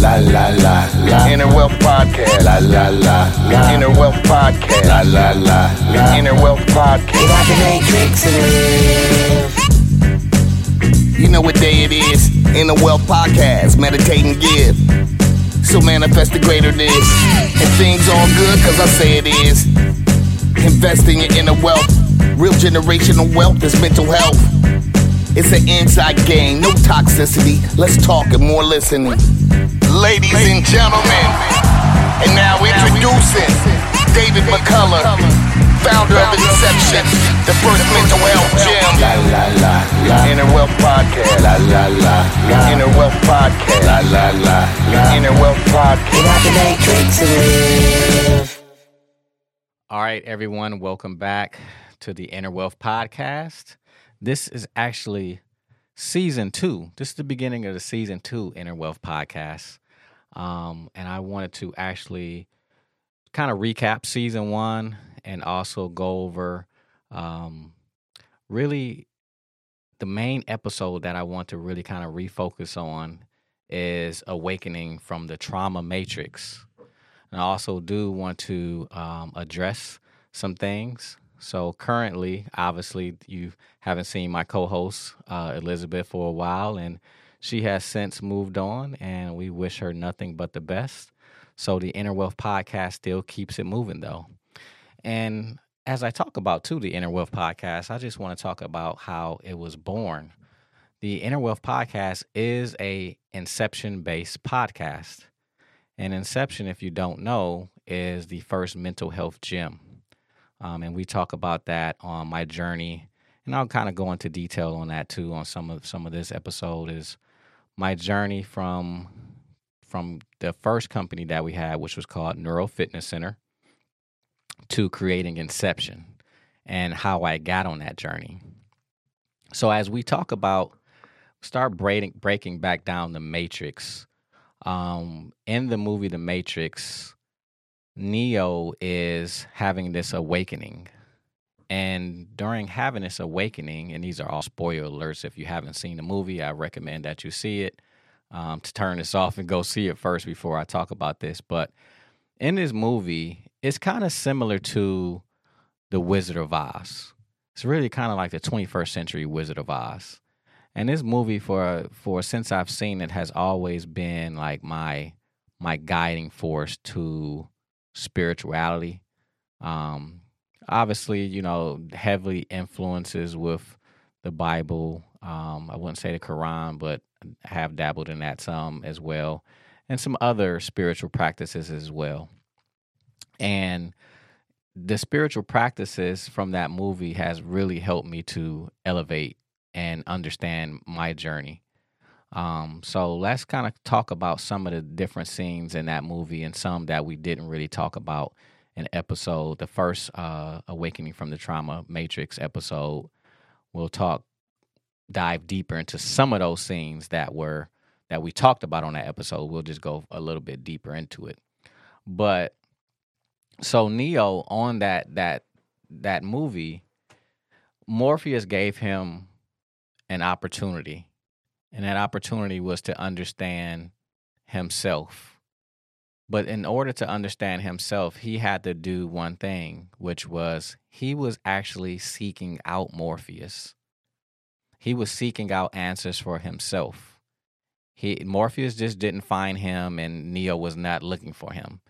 La la la la. Inner Wealth Podcast. La la la la. Inner Wealth Podcast. La la la la. Inner Wealth Podcast. Got the matrix You know what day it is? Inner Wealth Podcast. Meditate and give. So manifest the greater this. And things all good cause I say it is. Invest in your inner wealth. Real generational wealth is mental health. It's an inside game, no toxicity. Let's talk and more listening. Ladies and gentlemen, and now introducing David McCullough, founder of Inception, the first mental health gym. La la la la. Inner Wealth Podcast. La la la la. Inner Wealth Podcast. La la la la. Inner Wealth Podcast. Got the matrix All right, everyone, welcome back to the Inner Wealth Podcast. This is actually season two. This is the beginning of the season two Inner Wealth Podcast. Um, and I wanted to actually kind of recap season one and also go over um, really the main episode that I want to really kind of refocus on is awakening from the trauma matrix. And I also do want to um, address some things. So currently, obviously, you haven't seen my co-host uh, Elizabeth for a while, and she has since moved on, and we wish her nothing but the best. So the Inner Wealth podcast still keeps it moving, though. And as I talk about too the Inner Wealth podcast, I just want to talk about how it was born. The Inner Wealth podcast is a inception based podcast. And Inception, if you don't know, is the first mental health gym. Um, and we talk about that on my journey. And I'll kind of go into detail on that too on some of some of this episode is my journey from from the first company that we had, which was called Neuro Fitness Center, to creating Inception and how I got on that journey. So as we talk about start breaking breaking back down the matrix, um, in the movie The Matrix, Neo is having this awakening. And during having this awakening, and these are all spoiler alerts, if you haven't seen the movie, I recommend that you see it. Um, to turn this off and go see it first before I talk about this. But in this movie, it's kind of similar to The Wizard of Oz. It's really kind of like the 21st century Wizard of Oz. And this movie, for for since I've seen it, has always been like my my guiding force to spirituality. Um, obviously, you know, heavily influences with the Bible. Um, I wouldn't say the Quran, but have dabbled in that some as well, and some other spiritual practices as well. And the spiritual practices from that movie has really helped me to elevate and understand my journey. Um, so let's kind of talk about some of the different scenes in that movie and some that we didn't really talk about in episode the first uh, awakening from the trauma matrix episode. We'll talk dive deeper into some of those scenes that were that we talked about on that episode. We'll just go a little bit deeper into it. But so Neo on that that that movie, Morpheus gave him an opportunity. And that opportunity was to understand himself. But in order to understand himself, he had to do one thing, which was he was actually seeking out Morpheus. He was seeking out answers for himself. He Morpheus just didn't find him and Neo was not looking for him.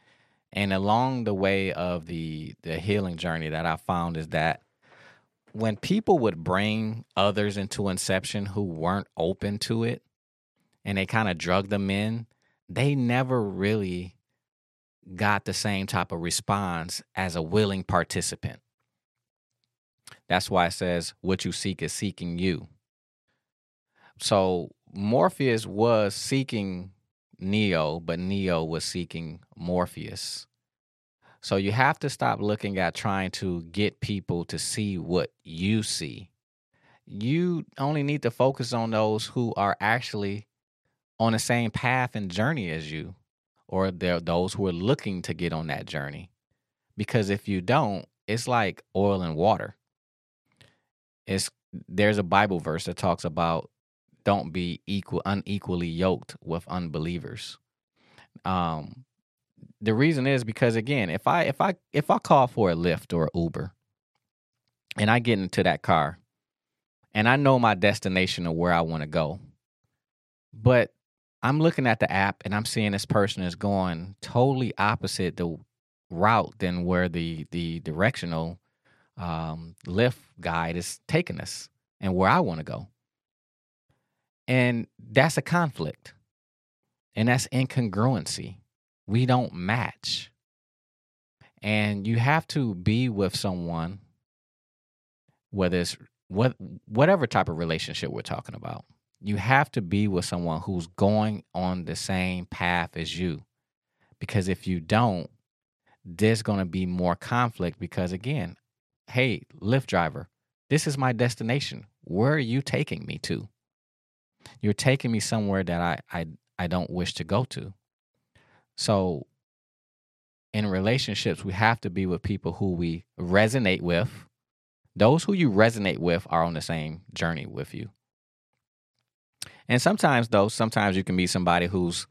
And along the way of the the healing journey that I found is that when people would bring others into inception who weren't open to it and they kind of drug them in, they never really got the same type of response as a willing participant. That's why it says what you seek is seeking you. So Morpheus was seeking Neo, but Neo was seeking Morpheus. So you have to stop looking at trying to get people to see what you see. You only need to focus on those who are actually on the same path and journey as you, or they're those who are looking to get on that journey. Because if you don't, it's like oil and water. It's there's a Bible verse that talks about don't be equal unequally yoked with unbelievers. Um, the reason is because again, if I if I if I call for a Lyft or Uber and I get into that car and I know my destination of where I want to go, but I'm looking at the app and I'm seeing this person is going totally opposite the route than where the the directional um, Lyft guide is taking us and where I want to go. And that's a conflict. And that's incongruency we don't match. And you have to be with someone, whether it's what whatever type of relationship we're talking about. You have to be with someone who's going on the same path as you. Because if you don't, there's going to be more conflict because again, hey, Lyft driver, this is my destination. Where are you taking me to? You're taking me somewhere that I I, I don't wish to go to. So in relationships, we have to be with people who we resonate with. Those who you resonate with are on the same journey with you. And sometimes, though, sometimes you can be somebody who's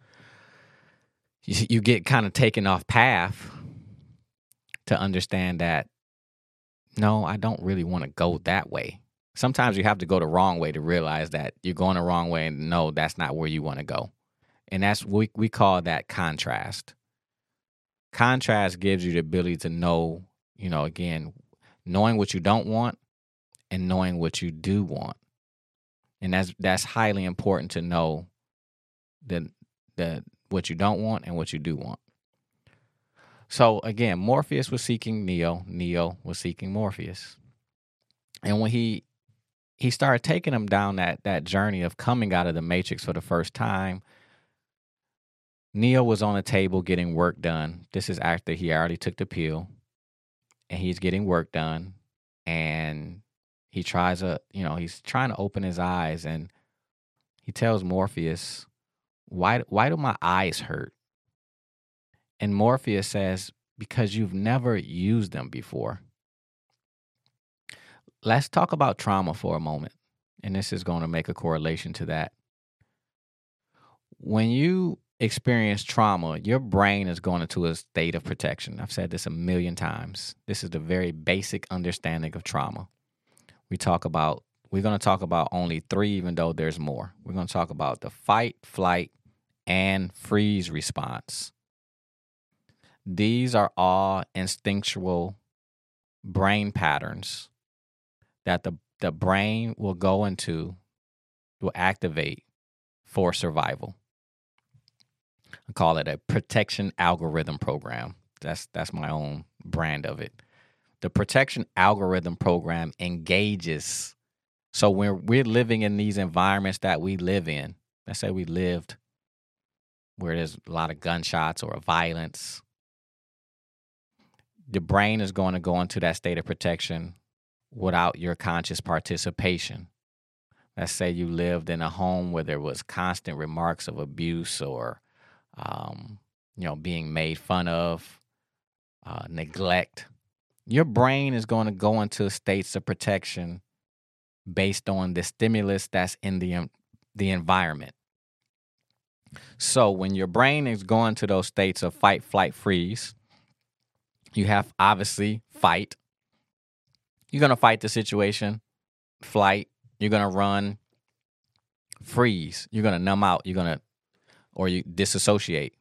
you, get kind of taken off path to understand that no, I don't really want to go that way. Sometimes you have to go the wrong way to realize that you're going the wrong way and no, that's not where you want to go and that's we we call that contrast. Contrast gives you the ability to know, you know, again, knowing what you don't want and knowing what you do want. And that's that's highly important to know that that what you don't want and what you do want. So again, Morpheus was seeking Neo, Neo was seeking Morpheus. And when he he started taking him down that that journey of coming out of the matrix for the first time, Neo was on a table getting work done. This is after he already took the pill and he's getting work done. And he tries to, you know, he's trying to open his eyes and he tells Morpheus, why, why do my eyes hurt? And Morpheus says, because you've never used them before. Let's talk about trauma for a moment. And this is going to make a correlation to that. When you experience trauma, your brain is going into a state of protection. I've said this a million times. This is the very basic understanding of trauma. We talk about, we're going to talk about only three, even though there's more. We're going to talk about the fight, flight, and freeze response. These are all instinctual brain patterns that the, the brain will go into, will activate for survival. I call it a protection algorithm program. That's that's my own brand of it. The protection algorithm program engages. So when we're living in these environments that we live in, let's say we lived where there's a lot of gunshots or violence, the brain is going to go into that state of protection without your conscious participation. Let's say you lived in a home where there was constant remarks of abuse or, um, you know, being made fun of, uh, neglect. Your brain is going to go into states of protection based on the stimulus that's in the the environment. So when your brain is going to those states of fight, flight, freeze, you have obviously fight. You're going to fight the situation, flight, you're going to run, freeze, you're going to numb out, you're going to or you disassociate.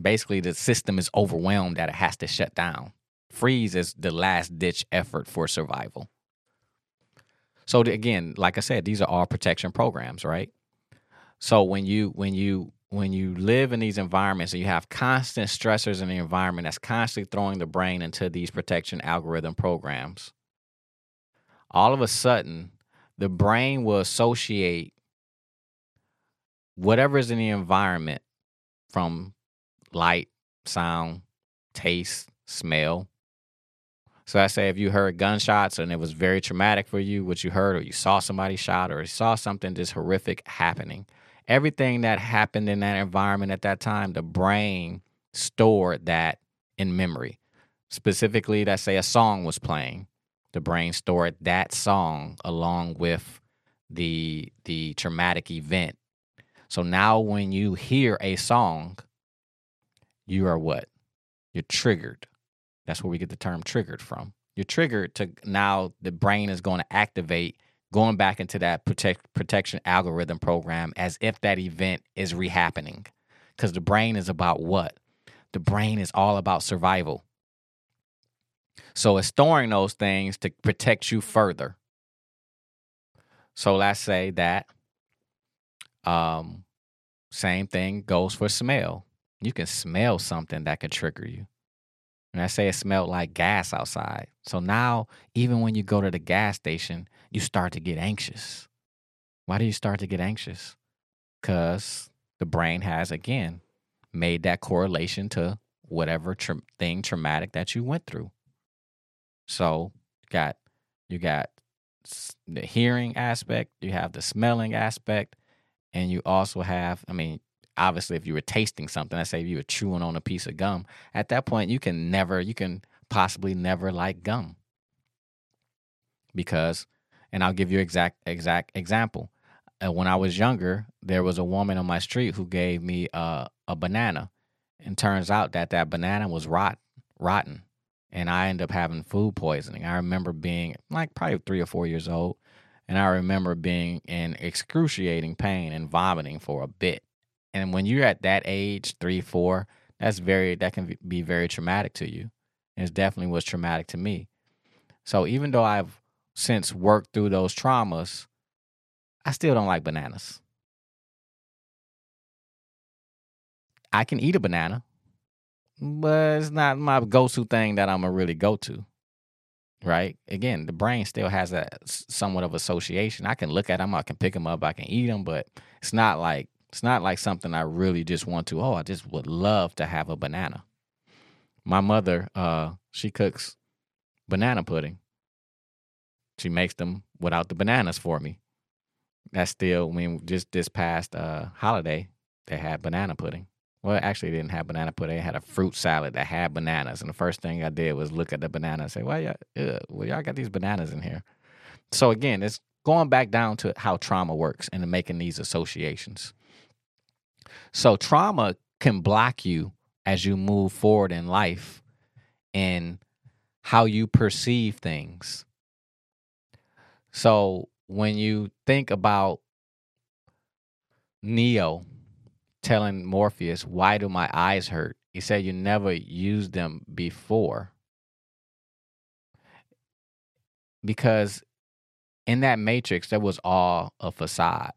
Basically the system is overwhelmed that it has to shut down. Freeze is the last ditch effort for survival. So again, like I said, these are all protection programs, right? So when you when you when you live in these environments and you have constant stressors in the environment that's constantly throwing the brain into these protection algorithm programs, all of a sudden the brain will associate whatever is in the environment from light, sound, taste, smell. So I say if you heard gunshots and it was very traumatic for you, what you heard, or you saw somebody shot, or you saw something just horrific happening, everything that happened in that environment at that time, the brain stored that in memory. Specifically, let's say a song was playing, the brain stored that song along with the the traumatic event. So now when you hear a song, you are what? You're triggered. That's where we get the term triggered from. You're triggered to now the brain is going to activate going back into that protect, protection algorithm program as if that event is rehappening. Because the brain is about what? The brain is all about survival. So it's storing those things to protect you further. So let's say that um same thing goes for smell. You can smell something that could trigger you. And I say it smelled like gas outside. So now, even when you go to the gas station, you start to get anxious. Why do you start to get anxious? Because the brain has, again, made that correlation to whatever tra- thing traumatic that you went through. So, you got you got the hearing aspect, you have the smelling aspect, and you also have, I mean, obviously if you were tasting something, let's say if you were chewing on a piece of gum, at that point you can never, you can possibly never like gum. Because, and I'll give you exact exact example. Uh, when I was younger, there was a woman on my street who gave me uh, a banana, and turns out that that banana was rot rotten, and I ended up having food poisoning. I remember being like probably three or four years old, and I remember being in excruciating pain and vomiting for a bit. And when you're at that age, three, four, that's very that can be very traumatic to you. And it definitely was traumatic to me. So even though I've since worked through those traumas, I still don't like bananas. I can eat a banana, but it's not my go-to thing that I'm gonna really go to. Right? Again, the brain still has that somewhat of association. I can look at them, I can pick them up, I can eat them, but it's not like it's not like something I really just want to. Oh, I just would love to have a banana. My mother, uh, she cooks banana pudding. She makes them without the bananas for me. That's still, I mean, just this past uh, holiday, they had banana pudding. Well, actually, didn't have banana pudding. They had a fruit salad that had bananas. And the first thing I did was look at the banana and say, "Why y'all? Well, y'all got these bananas in here." So again, it's going back down to how trauma works and making these associations. So trauma can block you as you move forward in life and how you perceive things. So when you think about Neo telling Morpheus, Why do my eyes hurt? He said, You never used them before. Because in that matrix, there was all a facade,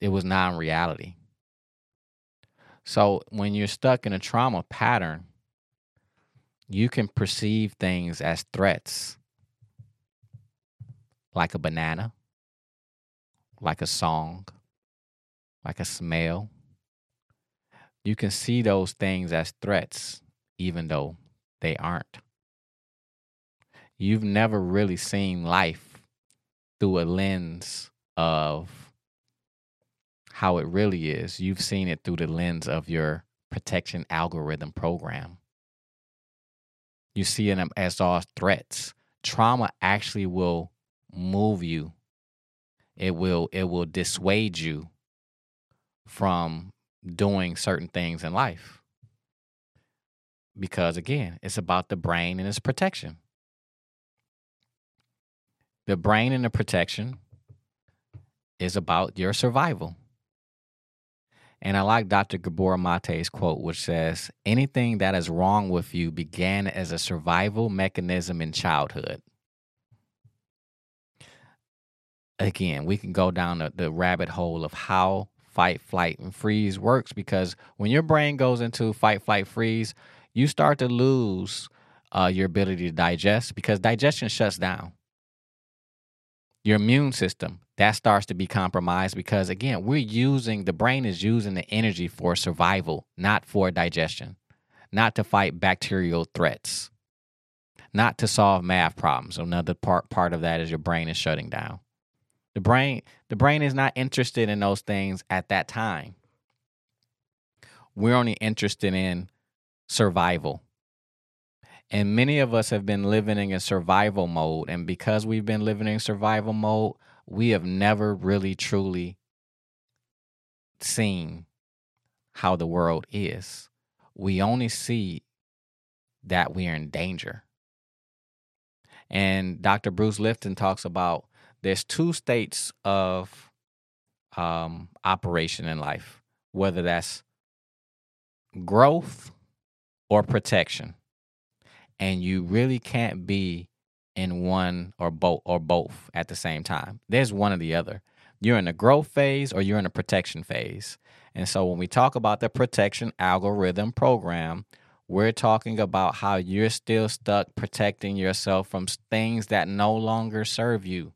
it was non reality. So when you're stuck in a trauma pattern, you can perceive things as threats, like a banana, like a song, like a smell. You can see those things as threats, even though they aren't. You've never really seen life through a lens of how it really is. You've seen it through the lens of your protection algorithm program. You see them as all threats. Trauma actually will move you. It will it will dissuade you from doing certain things in life. Because again, it's about the brain and its protection. The brain and the protection is about your survival. And I like Dr. Gabor Mate's quote, which says, Anything that is wrong with you began as a survival mechanism in childhood. Again, we can go down the, the rabbit hole of how fight, flight, and freeze works because when your brain goes into fight, flight, freeze, you start to lose uh, your ability to digest because digestion shuts down. Your immune system that starts to be compromised because again, we're using the brain is using the energy for survival, not for digestion, not to fight bacterial threats, not to solve math problems. Another part part of that is your brain is shutting down. The brain the brain is not interested in those things at that time. We're only interested in survival. And many of us have been living in a survival mode. And because we've been living in survival mode, we have never really truly seen how the world is. We only see that we are in danger. And Dr. Bruce Lipton talks about there's two states of um, operation in life, whether that's growth or protection and you really can't be in one or both or both at the same time. There's one or the other. You're in a growth phase or you're in a protection phase. And so when we talk about the protection algorithm program, we're talking about how you're still stuck protecting yourself from things that no longer serve you.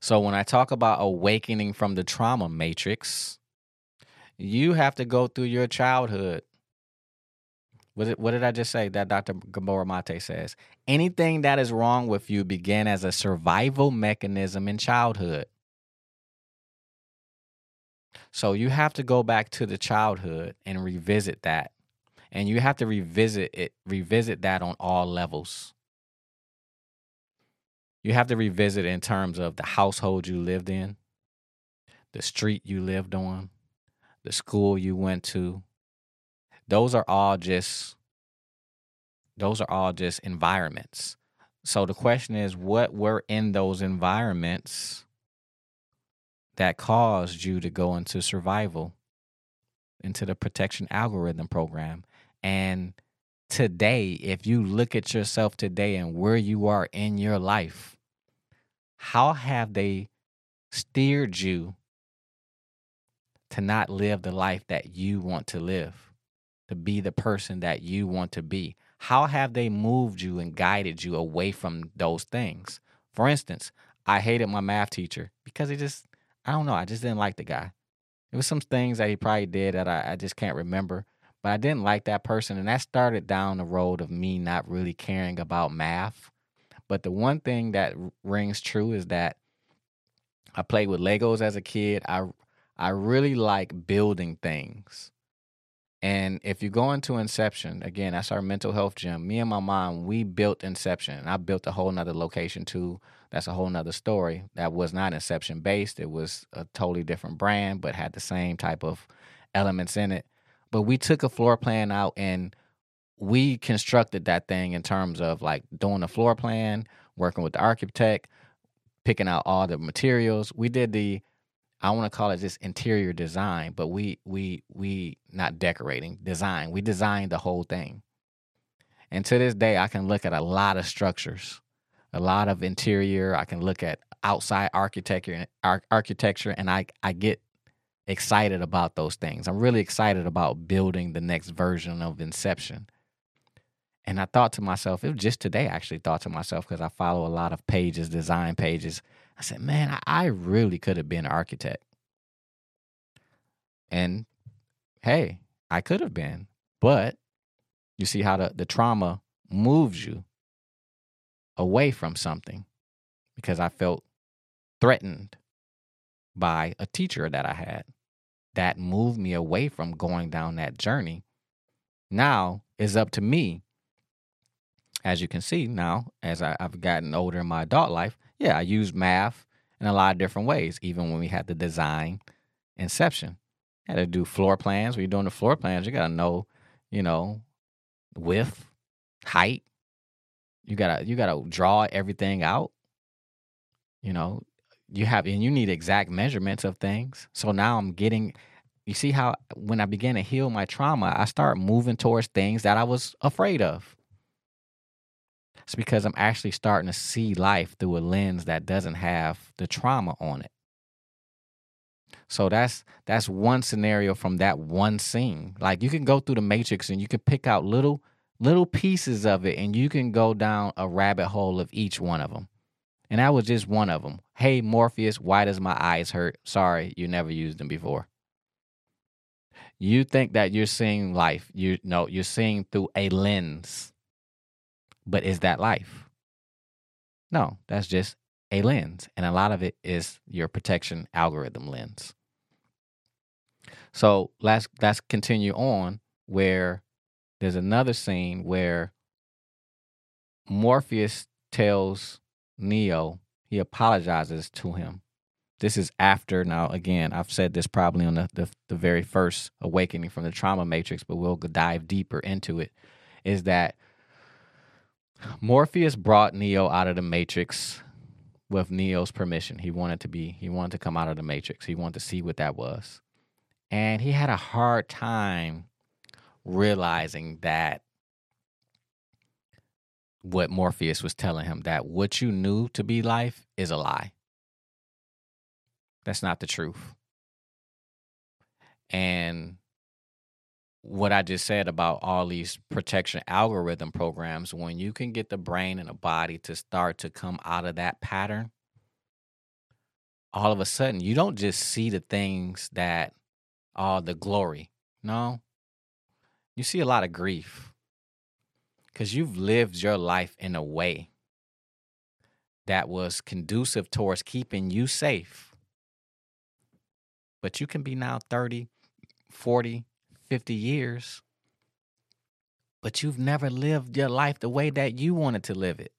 So when I talk about awakening from the trauma matrix, you have to go through your childhood what did, what did I just say that Dr. Gabor Mate says? Anything that is wrong with you began as a survival mechanism in childhood. So you have to go back to the childhood and revisit that. And you have to revisit it, revisit that on all levels. You have to revisit in terms of the household you lived in, the street you lived on, the school you went to, those are all just those are all just environments. So the question is what were in those environments that caused you to go into survival, into the protection algorithm program? And today, if you look at yourself today and where you are in your life, how have they steered you to not live the life that you want to live? To be the person that you want to be? How have they moved you and guided you away from those things? For instance, I hated my math teacher because he just, I don't know, I just didn't like the guy. It was some things that he probably did that I, I just can't remember, but I didn't like that person. And that started down the road of me not really caring about math. But the one thing that rings true is that I played with Legos as a kid. I I really like building things. And if you go into Inception, again, that's our mental health gym. Me and my mom, we built Inception. I built a whole nother location too. That's a whole nother story. That was not Inception based. It was a totally different brand, but had the same type of elements in it. But we took a floor plan out and we constructed that thing in terms of like doing a floor plan, working with the architect, picking out all the materials. We did the I want to call it just interior design, but we we we not decorating, design. We designed the whole thing. And to this day, I can look at a lot of structures, a lot of interior. I can look at outside architecture, architecture, and I I get excited about those things. I'm really excited about building the next version of Inception. And I thought to myself, it was just today I actually thought to myself because I follow a lot of pages, design pages. I said, man, I, really could have been an architect. And hey, I could have been, but you see how the, the trauma moves you away from something because I felt threatened by a teacher that I had that moved me away from going down that journey. Now it's up to me. As you can see now, as I, I've gotten older in my adult life, yeah, I use math in a lot of different ways, even when we had the design inception. I had to do floor plans. When you're doing the floor plans, you gotta know, you know, width, height. You gotta you gotta draw everything out. You know, you have and you need exact measurements of things. So now I'm getting you see how when I began to heal my trauma, I start moving towards things that I was afraid of. It's because I'm actually starting to see life through a lens that doesn't have the trauma on it. So that's that's one scenario from that one scene. Like you can go through the matrix and you can pick out little little pieces of it and you can go down a rabbit hole of each one of them. And that was just one of them. Hey, Morpheus, why does my eyes hurt? Sorry, you never used them before. You think that you're seeing life. You know, you're seeing through a lens. But is that life? No, that's just a lens. And a lot of it is your protection algorithm lens. So let's let's continue on where there's another scene where Morpheus tells Neo, he apologizes to him. This is after, now again, I've said this probably on the, the, the very first awakening from the trauma matrix, but we'll dive deeper into it. Is that Morpheus brought Neo out of the matrix with Neo's permission. He wanted to be, he wanted to come out of the matrix. He wanted to see what that was. And he had a hard time realizing that what Morpheus was telling him that what you knew to be life is a lie. That's not the truth. And what I just said about all these protection algorithm programs, when you can get the brain and the body to start to come out of that pattern, all of a sudden you don't just see the things that are the glory. No. You see a lot of grief because you've lived your life in a way that was conducive towards keeping you safe. But you can be now 30, 40, 50 years, but you've never lived your life the way that you wanted to live it.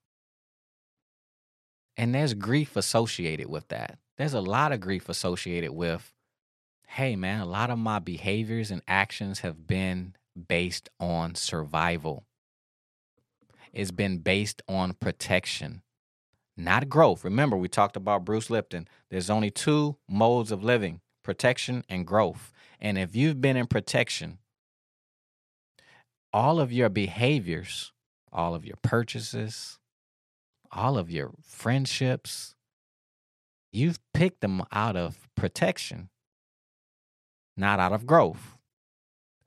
And there's grief associated with that. There's a lot of grief associated with, hey, man, a lot of my behaviors and actions have been based on survival it's been based on protection, not growth. Remember, we talked about Bruce Lipton. There's only two modes of living protection and growth. And if you've been in protection, all of your behaviors, all of your purchases, all of your friendships, you've picked them out of protection, not out of growth.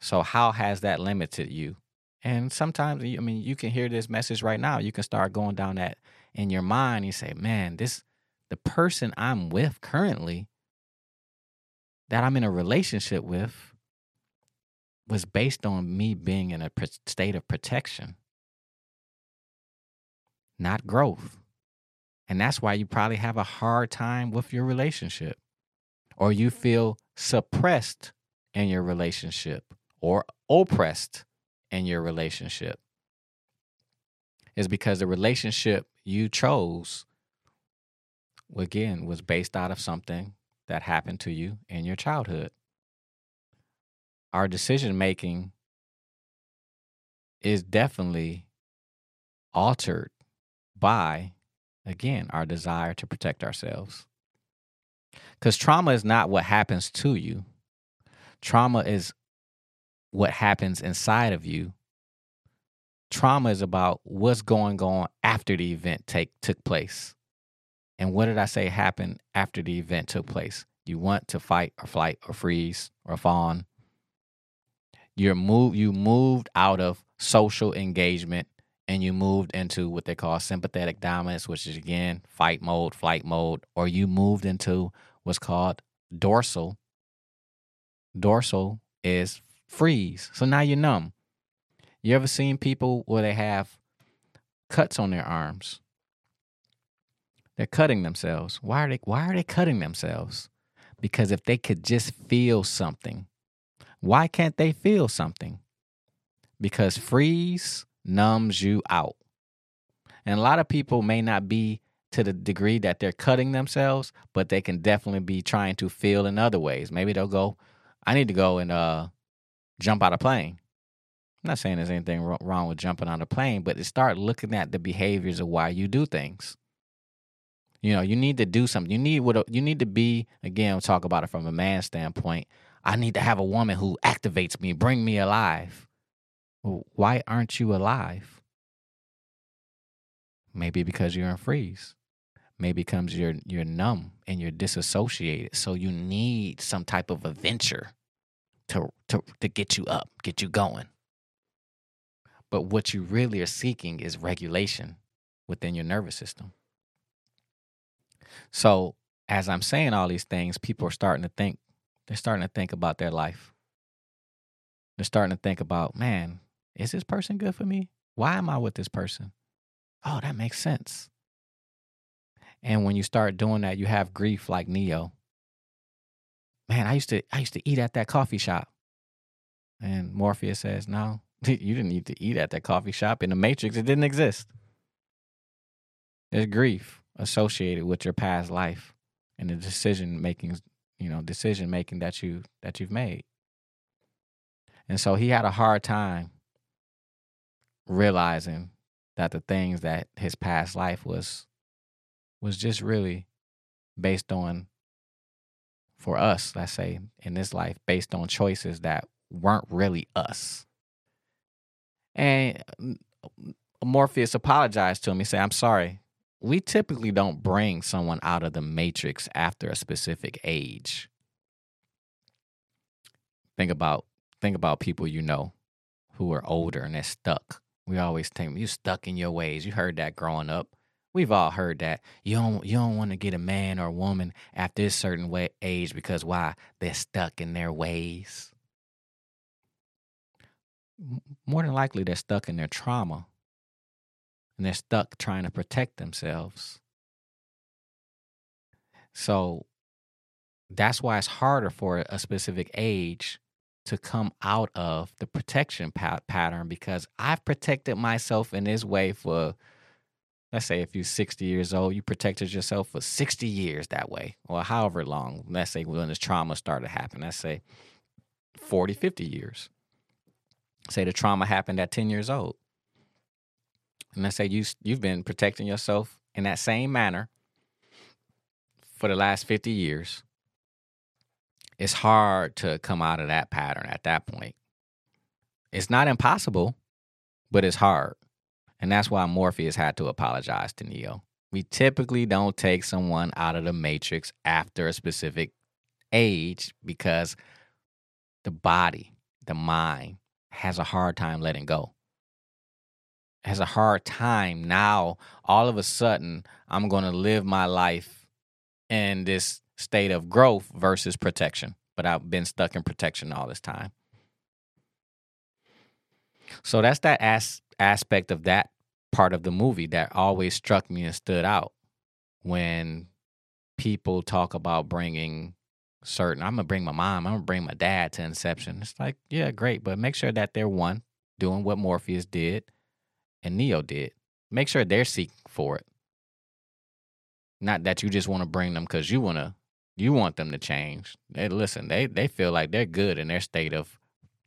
So, how has that limited you? And sometimes, I mean, you can hear this message right now. You can start going down that in your mind. You say, man, this, the person I'm with currently, that I'm in a relationship with, was based on me being in a state of protection, not growth. And that's why you probably have a hard time with your relationship, or you feel suppressed in your relationship, or oppressed in your relationship is because the relationship you chose again was based out of something that happened to you in your childhood our decision making is definitely altered by again our desire to protect ourselves because trauma is not what happens to you trauma is what happens inside of you. Trauma is about what's going on after the event take took place. And what did I say happened after the event took place? You want to fight or flight or freeze or fawn. You're move you moved out of social engagement and you moved into what they call sympathetic dominance, which is again fight mode, flight mode, or you moved into what's called dorsal. Dorsal is freeze. So now you're numb. You ever seen people where they have cuts on their arms? They're cutting themselves. Why are they why are they cutting themselves? Because if they could just feel something, why can't they feel something? Because freeze numbs you out. And a lot of people may not be to the degree that they're cutting themselves, but they can definitely be trying to feel in other ways. Maybe they'll go, I need to go and uh, jump out a plane. I'm not saying there's anything wrong with jumping on a plane, but to start looking at the behaviors of why you do things. You know, you need to do something. You need what you need to be. Again, we'll talk about it from a man standpoint. I need to have a woman who activates me, bring me alive. Well, why aren't you alive? Maybe because you're in freeze. Maybe because you're you're numb and you're disassociated. So you need some type of adventure to to to get you up, get you going. But what you really are seeking is regulation within your nervous system. So, as I'm saying all these things, people are starting to think, they're starting to think about their life. They're starting to think about, man, is this person good for me? Why am I with this person? Oh, that makes sense. And when you start doing that, you have grief like Neo. Man, I used to I used to eat at that coffee shop. And Morpheus says, No, you didn't need to eat at that coffee shop. In the Matrix, it didn't exist. There's grief associated with your past life and the decision making, you know, decision making that you that you've made. And so he had a hard time realizing that the things that his past life was was just really based on for us, let's say, in this life, based on choices that weren't really us. And uh, Morpheus apologized to him. He said, I'm sorry. We typically don't bring someone out of the matrix after a specific age. Think about think about people you know who are older and they're stuck. We always think you stuck in your ways. You heard that growing up. We've all heard that. You don't you don't want to get a man or a woman after a certain way, age because why? They're stuck in their ways. More than likely they're stuck in their trauma. And they're stuck trying to protect themselves. So that's why it's harder for a specific age to come out of the protection pat- pattern because I've protected myself in this way for, let's say, if you're 60 years old, you protected yourself for 60 years that way, or however long. Let's say when this trauma started happening, let's say 40, 50 years. Say the trauma happened at 10 years old. And let's say you, you've been protecting yourself in that same manner for the last 50 years it's hard to come out of that pattern at that point. It's not impossible, but it's hard. And that's why Morpheus had to apologize to Neo. We typically don't take someone out of the matrix after a specific age because the body, the mind, has a hard time letting go. Has a hard time now, all of a sudden, I'm going to live my life in this state of growth versus protection. But I've been stuck in protection all this time. So that's that as- aspect of that part of the movie that always struck me and stood out when people talk about bringing certain i'm gonna bring my mom i'm gonna bring my dad to inception it's like yeah great but make sure that they're one doing what morpheus did and neo did make sure they're seeking for it not that you just want to bring them because you want to you want them to change. They listen, they they feel like they're good in their state of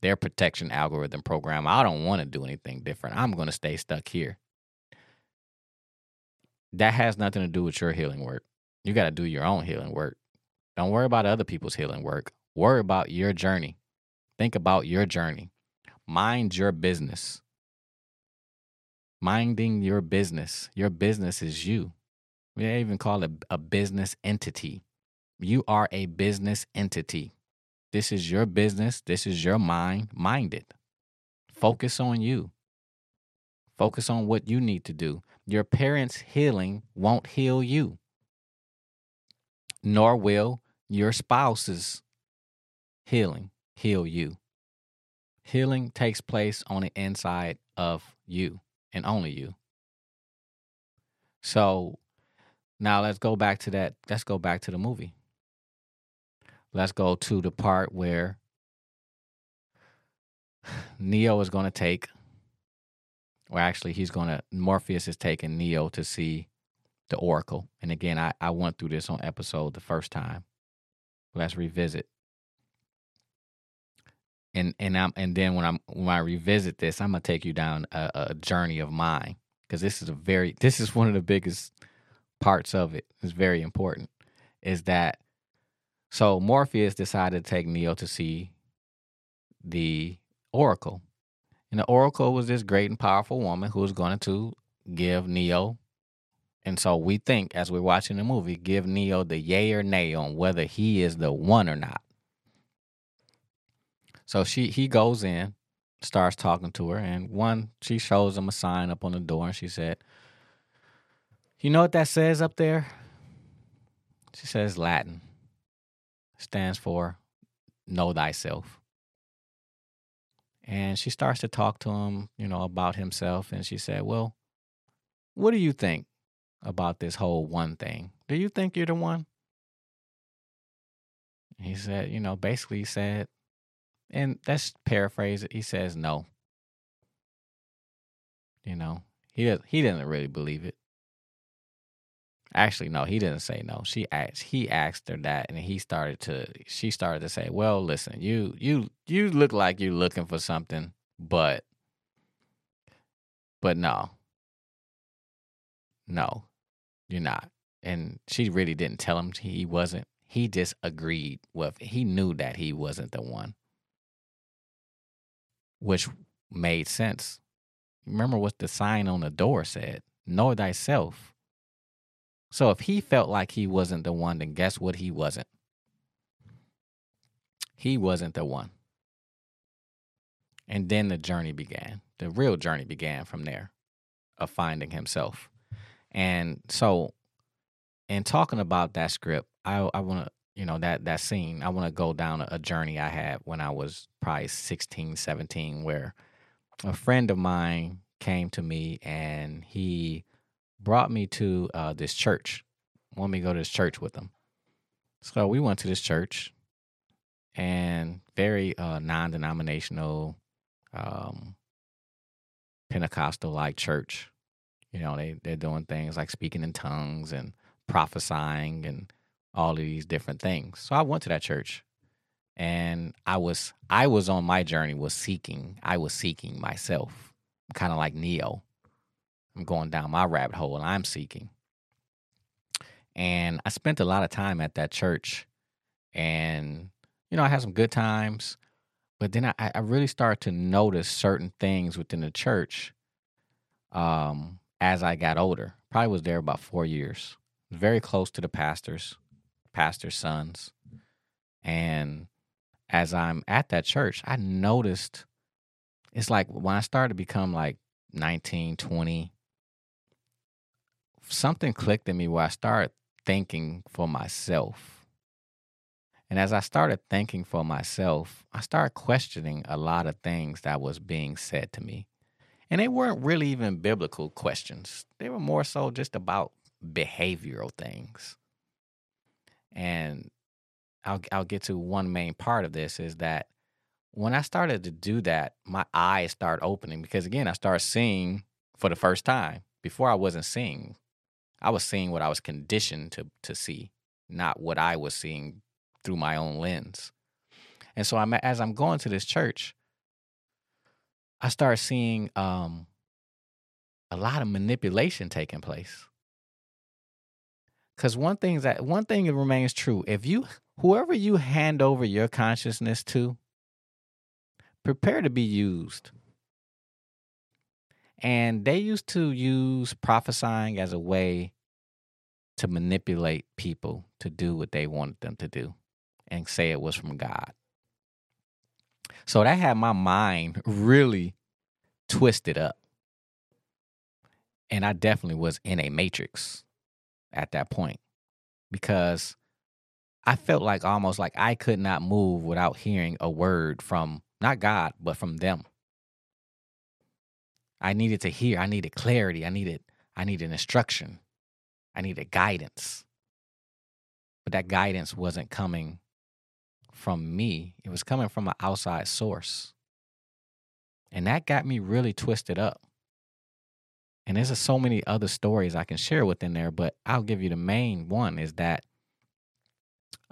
their protection algorithm program. I don't want to do anything different. I'm going to stay stuck here. That has nothing to do with your healing work. You got to do your own healing work. Don't worry about other people's healing work. Worry about your journey. Think about your journey. Mind your business. Minding your business. Your business is you. We even call it a business entity. You are a business entity. This is your business. This is your mind. Mind it. Focus on you. Focus on what you need to do. Your parents' healing won't heal you, nor will your spouse's healing heal you. Healing takes place on the inside of you and only you. So now let's go back to that. Let's go back to the movie. Let's go to the part where Neo is going to take, or actually, he's going to, Morpheus is taking Neo to see the Oracle. And again, I, I went through this on episode the first time. Let's revisit. And and I'm and then when I'm when I revisit this, I'm gonna take you down a, a journey of mine because this is a very this is one of the biggest parts of it. It's very important. Is that so Morpheus decided to take Neo to see the Oracle. And the Oracle was this great and powerful woman who was going to give Neo, and so we think as we're watching the movie, give Neo the yay or nay on whether he is the one or not. So she he goes in, starts talking to her, and one she shows him a sign up on the door, and she said, "You know what that says up there?" She says Latin. Stands for know thyself. And she starts to talk to him, you know, about himself. And she said, Well, what do you think about this whole one thing? Do you think you're the one? He said, you know, basically said, and that's paraphrase it. He says no. You know, he does, he didn't really believe it. Actually, no, he didn't say no. She asked he asked her that and he started to she started to say, Well, listen, you you you look like you're looking for something, but but no. No, you're not. And she really didn't tell him he wasn't. He disagreed with he knew that he wasn't the one. Which made sense. Remember what the sign on the door said. Know thyself. So if he felt like he wasn't the one, then guess what? He wasn't. He wasn't the one. And then the journey began. The real journey began from there of finding himself. And so, in talking about that script, I, I want to, you know, that, that scene, I want to go down a, journey I had when I was probably 16, 17, where a friend of mine came to me and he brought me to uh, this church. Want me to go to this church with him. So we went to this church, and very uh, non-denominational, um, Pentecostal-like church. You know, they they're doing things like speaking in tongues and prophesying and all of these different things. So I went to that church, and I was I was on my journey was seeking. I was seeking myself, kind of like Neo. I'm going down my rabbit hole and I'm seeking. And I spent a lot of time at that church. And, you know, I had some good times. But then I, I really started to notice certain things within the church um, as I got older. Probably was there about four years. Very close to the pastors, pastors' sons. And as I'm at that church, I noticed it's like when I started to become like 19, 20, something clicked in me where I started thinking for myself. And as I started thinking for myself, I started questioning a lot of things that was being said to me. And they weren't really even biblical questions. They were more so just about behavioral things. And I'll I'll get to one main part of this is that when I started to do that, my eyes start opening because again, I started seeing for the first time. Before I wasn't seeing I was seeing what I was conditioned to to see, not what I was seeing through my own lens. And so I'm as I'm going to this church, I start seeing um, a lot of manipulation taking place. Cause one thing that one thing remains true: if you whoever you hand over your consciousness to, prepare to be used. And they used to use prophesying as a way to manipulate people to do what they wanted them to do and say it was from God. So that had my mind really twisted up. And I definitely was in a matrix at that point because I felt like almost like I could not move without hearing a word from not God, but from them. I needed to hear, I needed clarity, I needed I needed instruction. I needed guidance. But that guidance wasn't coming from me. It was coming from an outside source. And that got me really twisted up. And there's so many other stories I can share within there, but I'll give you the main one is that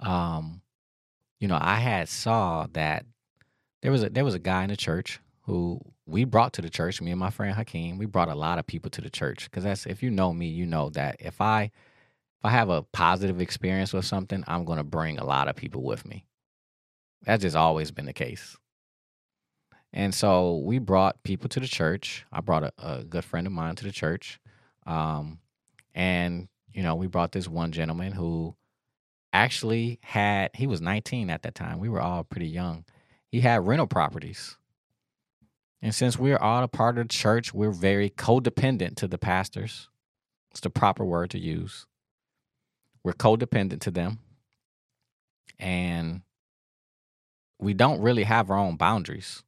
um you know, I had saw that there was a there was a guy in the church who we brought to the church, me and my friend Hakeem, we brought a lot of people to the church cuz that's if you know me, you know that if I if I have a positive experience with something, I'm going to bring a lot of people with me. That's just always been the case. And so we brought people to the church. I brought a, a good friend of mine to the church. Um, and, you know, we brought this one gentleman who actually had, he was 19 at that time. We were all pretty young. He had rental properties. And since we're all a part of the church, we're very codependent to the pastors. It's the proper word to use. We're codependent to them. And we don't really have our own boundaries.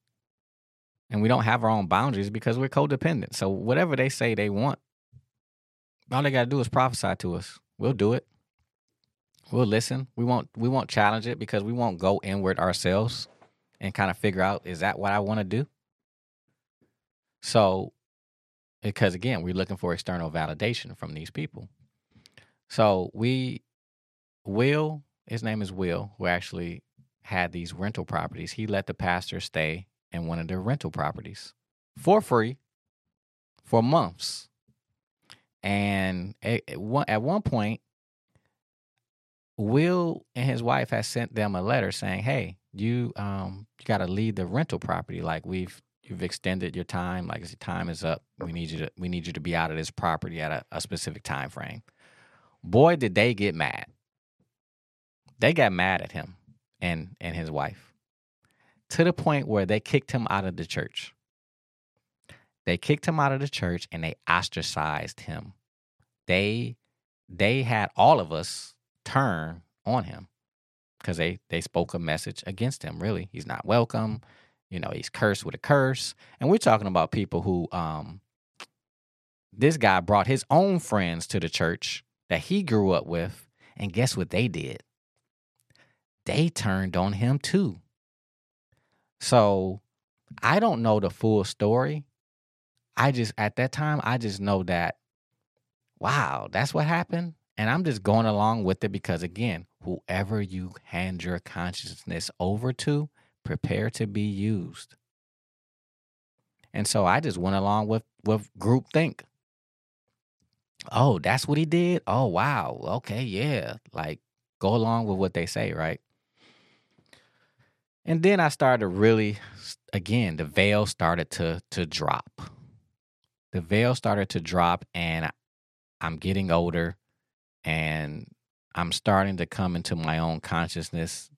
And we don't have our own boundaries because we're codependent. So whatever they say they want, all they gotta do is prophesy to us. We'll do it. We'll listen. We won't we won't challenge it because we won't go inward ourselves and kind of figure out is that what I want to do? So because again, we're looking for external validation from these people. So we Will, his name is Will, who actually had these rental properties. He let the pastor stay in one of their rental properties for free for months. And at, one point, Will and his wife had sent them a letter saying, "Hey, you um you got to leave the rental property. Like we've you've extended your time. Like your time is up. We need you to we need you to be out of this property at a, a specific time frame." Boy, did they get mad. They got mad at him and and his wife to the point where they kicked him out of the church. They kicked him out of the church and they ostracized him. They they had all of us turn on him because they they spoke a message against him. Really, he's not welcome. You know, he's cursed with a curse, and we're talking about people who um this guy brought his own friends to the church that he grew up with, and guess what they did? They turned on him too. So I don't know the full story. I just, at that time, I just know that, wow, that's what happened. And I'm just going along with it because, again, whoever you hand your consciousness over to, prepare to be used. And so I just went along with, with group think. Oh, that's what he did? Oh, wow. Okay, yeah. Like, go along with what they say, right? And then I started to really, again, the veil started to to drop. The veil started to drop, and I'm getting older, and I'm starting to come into my own consciousness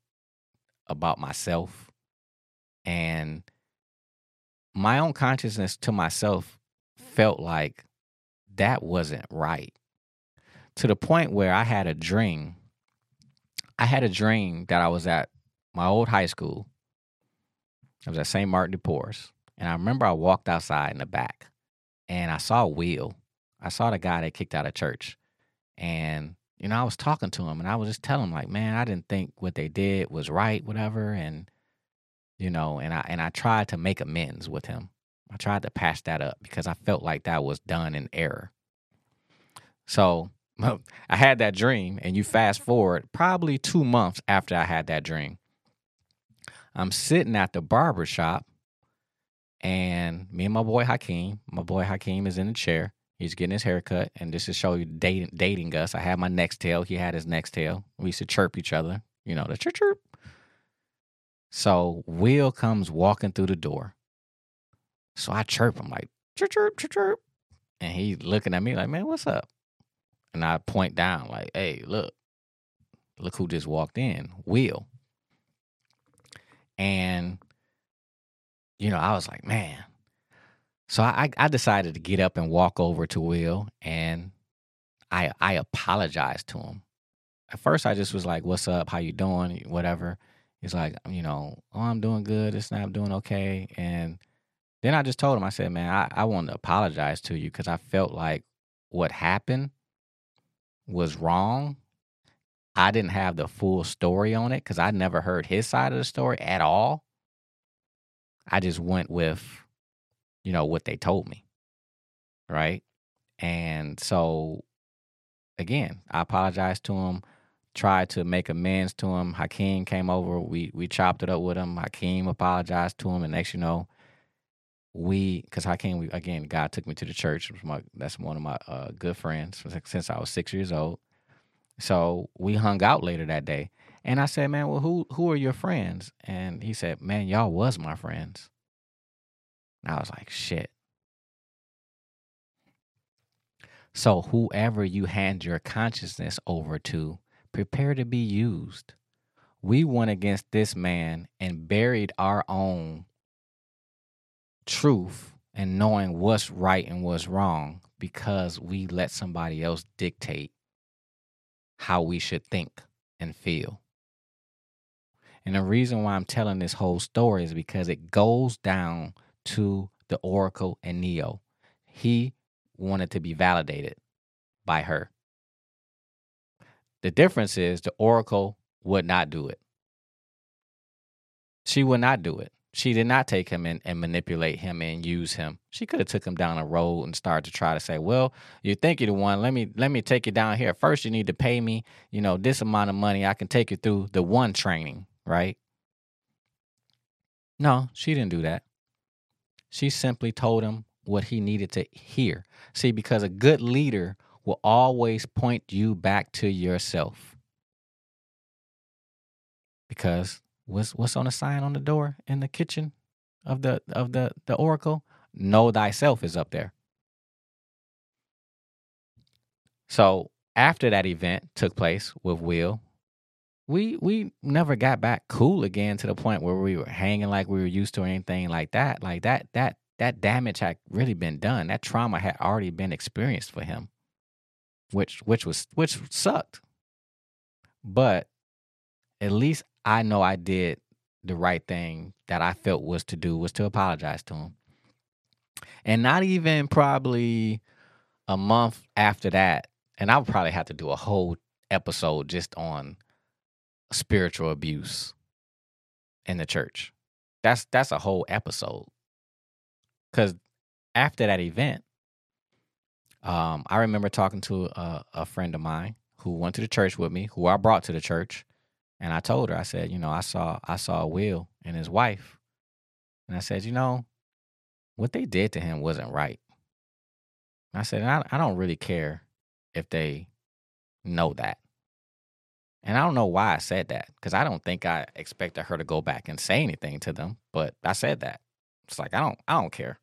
about myself, and my own consciousness to myself felt like that wasn't right. To the point where I had a dream. I had a dream that I was at my old high school. I was at St. Martin de Porres. And I remember I walked outside in the back and I saw Will. I saw the guy that kicked out of church. And, you know, I was talking to him and I was just telling him, like, man, I didn't think what they did was right, whatever. And, you know, and I and I tried to make amends with him. I tried to patch that up because I felt like that was done in error. So I had that dream, and you fast forward probably two months after I had that dream. I'm sitting at the barber shop, and me and my boy Hakeem, my boy Hakeem is in the chair. He's getting his haircut, and this is show you dating, dating us. I had my Nextel. He had his Nextel. We used to chirp each other, you know, the chirp chirp. So Will comes walking through the door. So I chirp him like chirp chirp chirp chirp, and he looking at me like, man, what's up? And I point down like, hey, look, look who just walked in, Will. And, you know, I was like, man. So I, I decided to get up and walk over to Will and I I apologized to him. At first I just was like, What's up? How you doing? Whatever. He's like, you know, oh I'm doing good, it's not doing okay. And then I just told him, I said, Man, I, I want to apologize to you because I felt like what happened was wrong. I didn't have the full story on it because I never heard his side of the story at all. I just went with, you know, what they told me. Right. And so, again, I apologized to him, tried to make amends to him. Hakeem came over. We we chopped it up with him. Hakeem apologized to him. And next, you know, we, because Hakeem, we, again, God took me to the church. My, that's one of my uh, good friends since I was six years old. So we hung out later that day. And I said, man, well, who who are your friends? And he said, man, y'all was my friends. And I was like, shit. So whoever you hand your consciousness over to, prepare to be used. We went against this man and buried our own truth and knowing what's right and what's wrong because we let somebody else dictate how we should think and feel. And the reason why I'm telling this whole story is because it goes down to the Oracle and Neo. He wanted to be validated by her. The difference is the Oracle would not do it. She would not do it. She did not take him in and manipulate him and use him. She could have took him down a road and started to try to say, "Well, you think you're the one. Let me let me take you down here. First, you need to pay me, you know, this amount of money. I can take you through the one training, right?" No, she didn't do that. She simply told him what he needed to hear. See, because a good leader will always point you back to yourself. Because what's what's on the sign on the door in the kitchen of the of the the oracle? Know thyself is up there. So after that event took place with Will, we we never got back cool again to the point where we were hanging like we were used to or anything like that. Like that that that damage had really been done. That trauma had already been experienced for him, which which was which sucked. But at least I know I did the right thing that I felt was to do was to apologize to him. And not even probably a month after that, and I would probably have to do a whole episode just on spiritual abuse in the church. That's that's a whole episode. Cuz after that event, um, I remember talking to a, a friend of mine who went to the church with me, who I brought to the church, and I told her, I said, you know, I saw I saw Will and his wife, and I said, you know, what they did to him wasn't right. I said, I, I don't really care if they know that. And I don't know why I said that because I don't think I expected her to go back and say anything to them, but I said that. It's like I don't I don't care.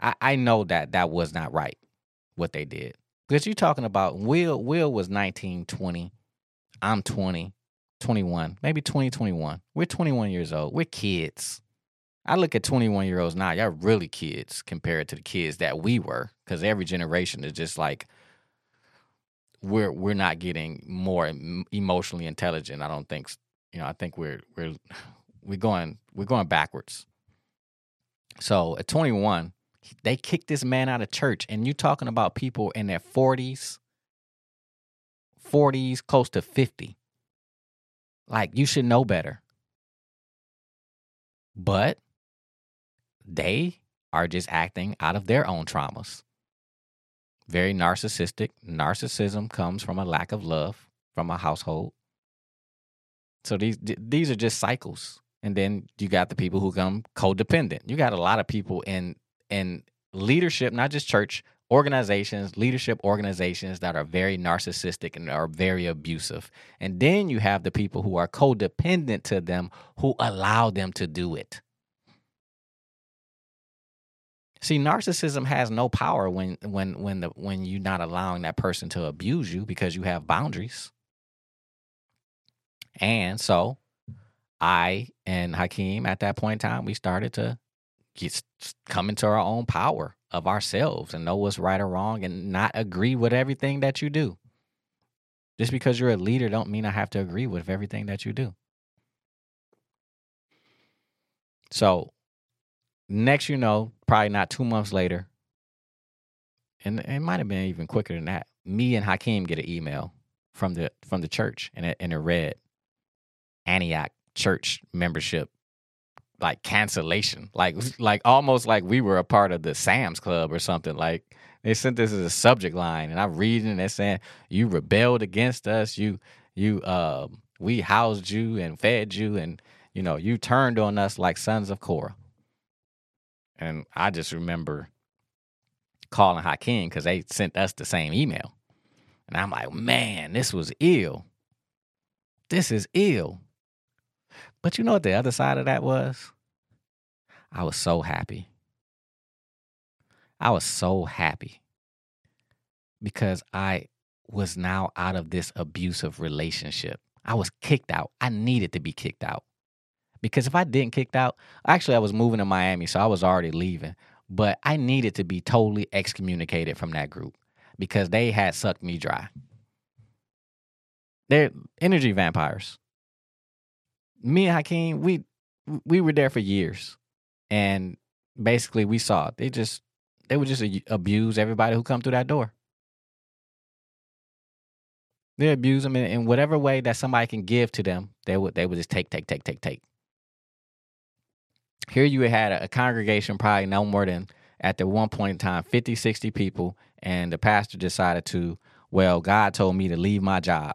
I, I know that that was not right what they did. Because you're talking about Will Will was 19, 20. I'm 20, 21, maybe 20, 21. We're 21 years old. We're kids. I look at 21 year olds now, y'all really kids compared to the kids that we were. Because every generation is just like we're we're not getting more emotionally intelligent. I don't think you know. I think we're we're we're going we're going backwards. So at 21, they kicked this man out of church, and you're talking about people in their 40s, 40s, close to 50. Like you should know better. But they are just acting out of their own traumas very narcissistic. Narcissism comes from a lack of love from a household. So these these are just cycles. And then you got the people who come codependent. You got a lot of people in in leadership, not just church organizations, leadership organizations that are very narcissistic and are very abusive. And then you have the people who are codependent to them who allow them to do it. See, narcissism has no power when when when the when you're not allowing that person to abuse you because you have boundaries. And so I and Hakeem at that point in time, we started to get come into our own power of ourselves and know what's right or wrong and not agree with everything that you do. Just because you're a leader don't mean I have to agree with everything that you do. So next you know, probably not two months later, and it might have been even quicker than that. Me and Hakeem get an email from the from the church, and it and it read Antioch church membership like cancellation, like like almost like we were a part of the Sam's Club or something. Like they sent this as a subject line, and I'm reading and they're saying you rebelled against us, you you uh, we housed you and fed you, and you know you turned on us like sons of Korah. And I just remember calling Hakeem because they sent us the same email. And I'm like, man, this was ill. This is ill. But you know what the other side of that was? I was so happy. I was so happy because I was now out of this abusive relationship. I was kicked out. I needed to be kicked out. Because if I didn't kicked out, actually I was moving to Miami, so I was already leaving. But I needed to be totally excommunicated from that group because they had sucked me dry. They're energy vampires. Me and Hakeem, we we were there for years, and basically we saw it. they just they would just abuse everybody who come through that door. They abuse them in, in whatever way that somebody can give to them. They would they would just take take take take take. Here you had a, a congregation, probably no more than at the one point in time 50, 60 people, and the pastor decided to, well, God told me to leave my job.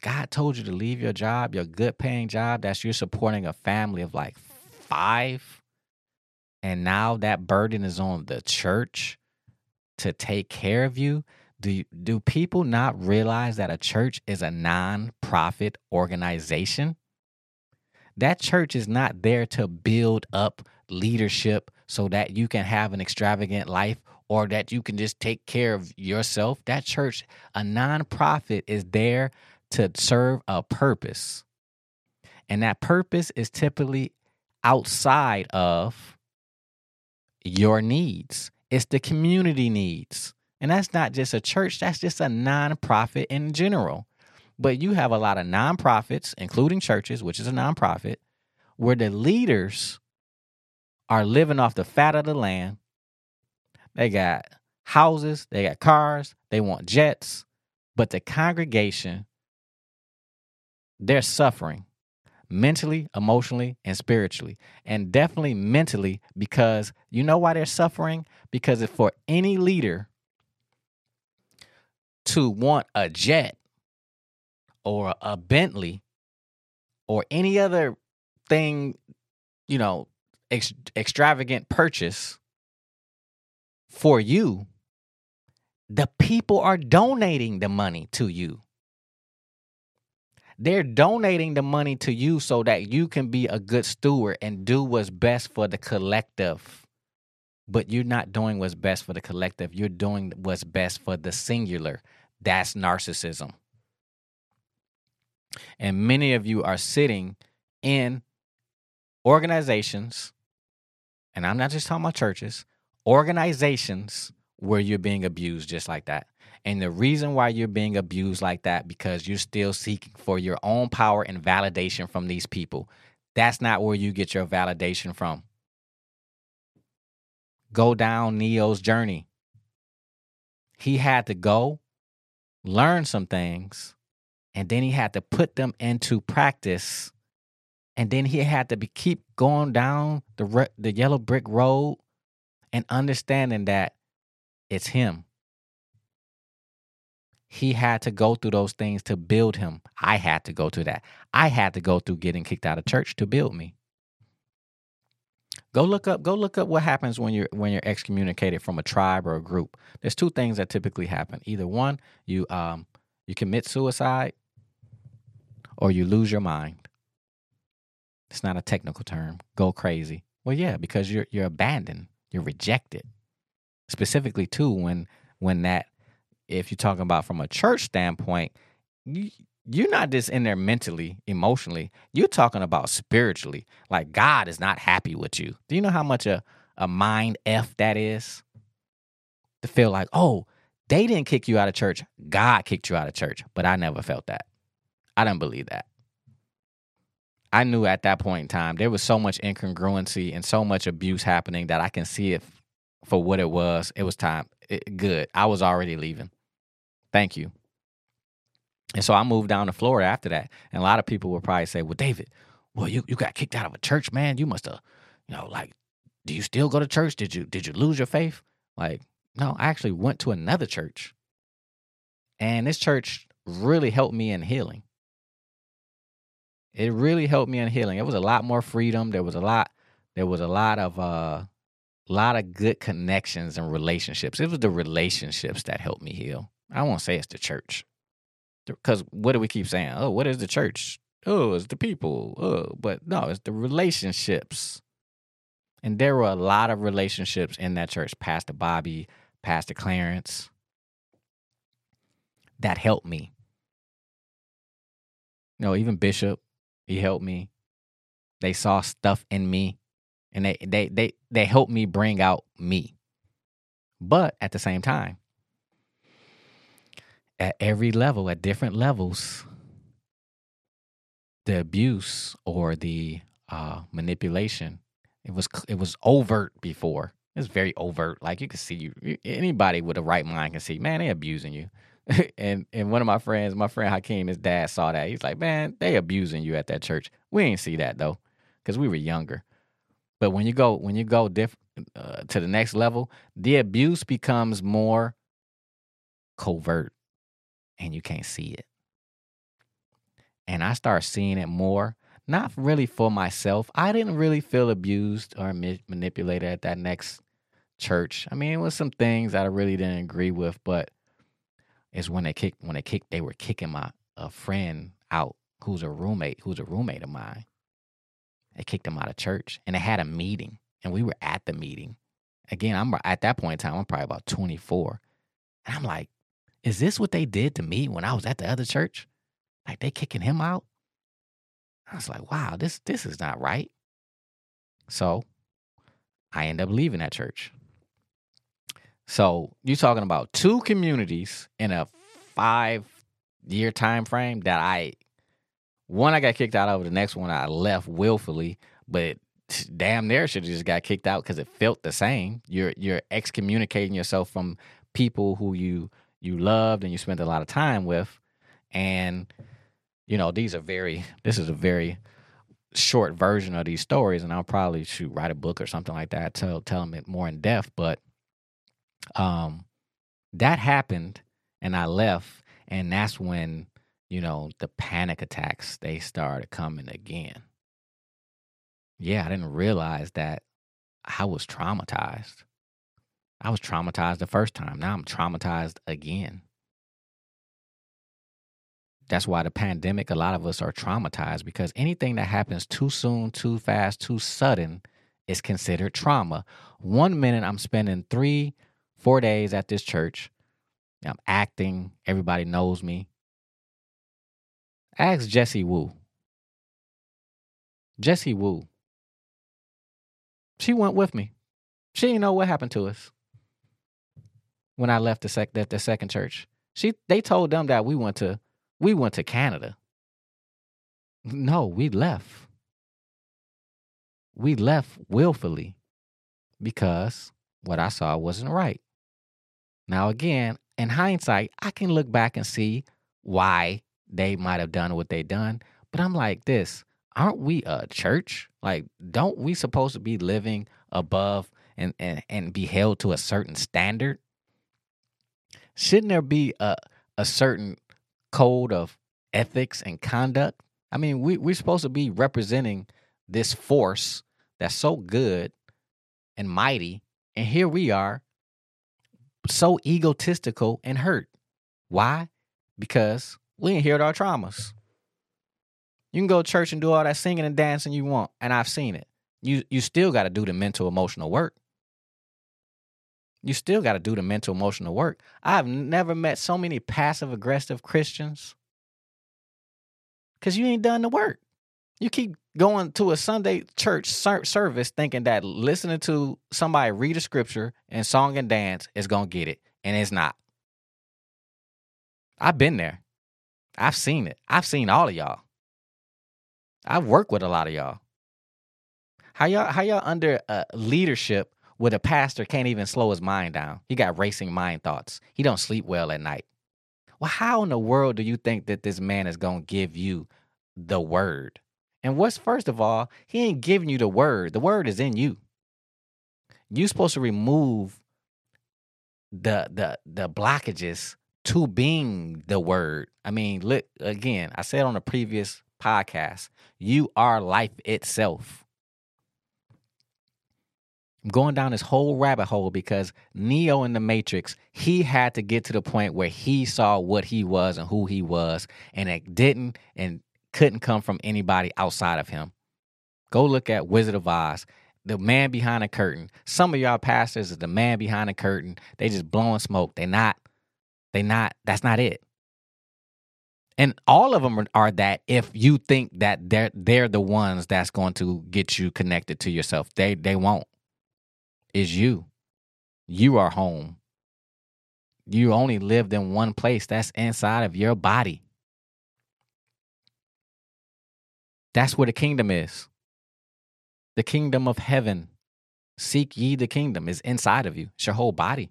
God told you to leave your job, your good paying job, that's you're supporting a family of like five. And now that burden is on the church to take care of you. Do, do people not realize that a church is a non-profit organization? That church is not there to build up leadership so that you can have an extravagant life or that you can just take care of yourself. That church, a nonprofit, is there to serve a purpose. And that purpose is typically outside of your needs, it's the community needs. And that's not just a church, that's just a nonprofit in general. But you have a lot of nonprofits, including churches, which is a nonprofit, where the leaders are living off the fat of the land. They got houses, they got cars, they want jets, but the congregation, they're suffering mentally, emotionally, and spiritually. And definitely mentally, because you know why they're suffering? Because if for any leader to want a jet or a Bentley or any other thing, you know, ex- extravagant purchase for you, the people are donating the money to you. They're donating the money to you so that you can be a good steward and do what's best for the collective. But you're not doing what's best for the collective. You're doing what's best for the singular. That's narcissism. And many of you are sitting in organizations, and I'm not just talking about churches, organizations where you're being abused just like that. And the reason why you're being abused like that because you're still seeking for your own power and validation from these people. That's not where you get your validation from. Go down Neo's journey. He had to go learn some things and then he had to put them into practice and then he had to be, keep going down the the yellow brick road and understanding that it's him he had to go through those things to build him i had to go through that i had to go through getting kicked out of church to build me go look up go look up what happens when you're when you're excommunicated from a tribe or a group there's two things that typically happen either one you um you commit suicide or you lose your mind. It's not a technical term. Go crazy. Well, yeah, because you're you're abandoned. You're rejected. Specifically, too, when when that if you're talking about from a church standpoint, you, you're not just in there mentally, emotionally. You're talking about spiritually. Like God is not happy with you. Do you know how much a, a mind F that is? To feel like, oh, they didn't kick you out of church. God kicked you out of church. But I never felt that. I didn't believe that. I knew at that point in time there was so much incongruency and so much abuse happening that I can see it for what it was. It was time. It, good. I was already leaving. Thank you. And so I moved down to Florida after that. And a lot of people would probably say, Well, David, well, you, you got kicked out of a church, man. You must have, you know, like, do you still go to church? Did you did you lose your faith? Like, no, I actually went to another church. And this church really helped me in healing. It really helped me in healing. It was a lot more freedom. There was a lot, there was a lot of uh lot of good connections and relationships. It was the relationships that helped me heal. I won't say it's the church. Because what do we keep saying? Oh, what is the church? Oh, it's the people. Oh, but no, it's the relationships. And there were a lot of relationships in that church. Pastor Bobby, Pastor Clarence, that helped me. You know, even Bishop, he helped me. They saw stuff in me and they they they they helped me bring out me. But at the same time, at every level, at different levels, the abuse or the uh, manipulation, it was it was overt before. It's very overt. Like you can see you anybody with a right mind can see, man, they abusing you. and and one of my friends, my friend Hakeem, his dad saw that. He's like, man, they abusing you at that church. We ain't see that though, because we were younger. But when you go when you go diff, uh, to the next level, the abuse becomes more covert and you can't see it. And I start seeing it more, not really for myself. I didn't really feel abused or ma- manipulated at that next church. I mean, it was some things that I really didn't agree with, but it's when they kicked when they kicked they were kicking my a friend out who's a roommate who's a roommate of mine they kicked him out of church and they had a meeting and we were at the meeting. Again, I'm at that point in time, I'm probably about 24. And I'm like, is this what they did to me when I was at the other church? Like they kicking him out? I was like, wow, this this is not right. So I end up leaving that church. So you're talking about two communities in a five year time frame that I one I got kicked out of, the next one I left willfully, but damn near should have just got kicked out because it felt the same. You're you're excommunicating yourself from people who you you loved and you spent a lot of time with, and you know these are very. This is a very short version of these stories, and I'll probably shoot write a book or something like that, tell tell them it more in depth. But um, that happened, and I left, and that's when you know, the panic attacks, they started coming again. Yeah, I didn't realize that I was traumatized. I was traumatized the first time. Now I'm traumatized again. That's why the pandemic, a lot of us are traumatized because anything that happens too soon, too fast, too sudden is considered trauma. One minute I'm spending three, four days at this church. I'm acting. Everybody knows me. Ask Jessie Woo. Jessie Woo. She went with me. She didn't know what happened to us when I left the sec the, the second church. She they told them that we went to we went to Canada. No, we left. We left willfully because what I saw wasn't right. Now again, in hindsight, I can look back and see why they might have done what they done. But I'm like this, aren't we a church? Like, don't we supposed to be living above and, and, and be held to a certain standard? Shouldn't there be a, a certain code of ethics and conduct? I mean, we, we're supposed to be representing this force that's so good and mighty. And here we are, so egotistical and hurt. Why? Because we healed our traumas. You can go to church and do all that singing and dancing you want, and I've seen it. You you still got to do the mental emotional work. You still got to do the mental emotional work. I've never met so many passive aggressive Christians Because you ain't done the work. You keep going to a Sunday church ser- service thinking that listening to somebody read a scripture and song and dance is going to get it. And it's not. I've been there. I've seen it. I've seen all of y'all. I've worked with a lot of y'all. How y'all how y'all under uh, leadership with a pastor can't even slow his mind down? He got racing mind thoughts. He don't sleep well at night. Well, how in the world do you think that this man is going to give you the word? And what's first of all, he ain't giving you the word. The word is in you. You're supposed to remove the the the blockages to being the word. I mean, look again, I said on a previous podcast, you are life itself. I'm going down this whole rabbit hole because Neo in the Matrix, he had to get to the point where he saw what he was and who he was, and it didn't and couldn't come from anybody outside of him. Go look at Wizard of Oz, the man behind the curtain. Some of y'all pastors is the man behind the curtain. They just blowing smoke. They not, they not, that's not it. And all of them are, that if you think that they're they're the ones that's going to get you connected to yourself. They they won't. Is you. You are home. You only lived in one place. That's inside of your body. That's where the kingdom is. The kingdom of heaven. Seek ye the kingdom is inside of you. It's your whole body.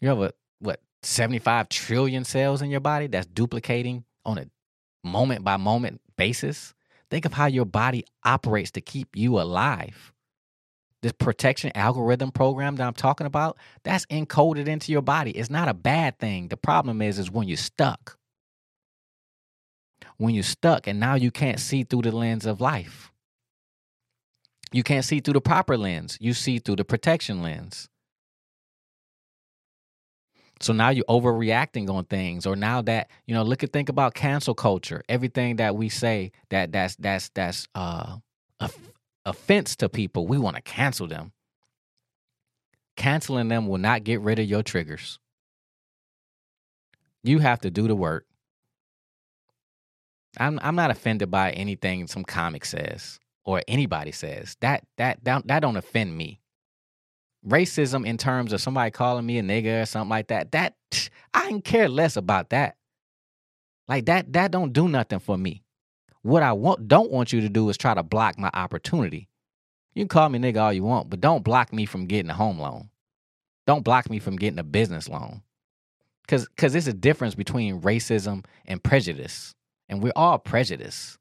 You have a what 75 trillion cells in your body that's duplicating on a moment by moment basis. Think of how your body operates to keep you alive. This protection algorithm program that I'm talking about, that's encoded into your body. It's not a bad thing. The problem is is when you're stuck when you're stuck and now you can't see through the lens of life. You can't see through the proper lens. You see through the protection lens. So now you're overreacting on things, or now that you know, look at think about cancel culture. Everything that we say that that's that's that's uh offense to people, we want to cancel them. Canceling them will not get rid of your triggers. You have to do the work. I'm I'm not offended by anything some comic says or anybody says. That that that, that don't offend me. Racism in terms of somebody calling me a nigga or something like that, that I can care less about that. Like that that don't do nothing for me. What I want don't want you to do is try to block my opportunity. You can call me nigga all you want, but don't block me from getting a home loan. Don't block me from getting a business loan. Cause cause there's a difference between racism and prejudice and we're all prejudiced.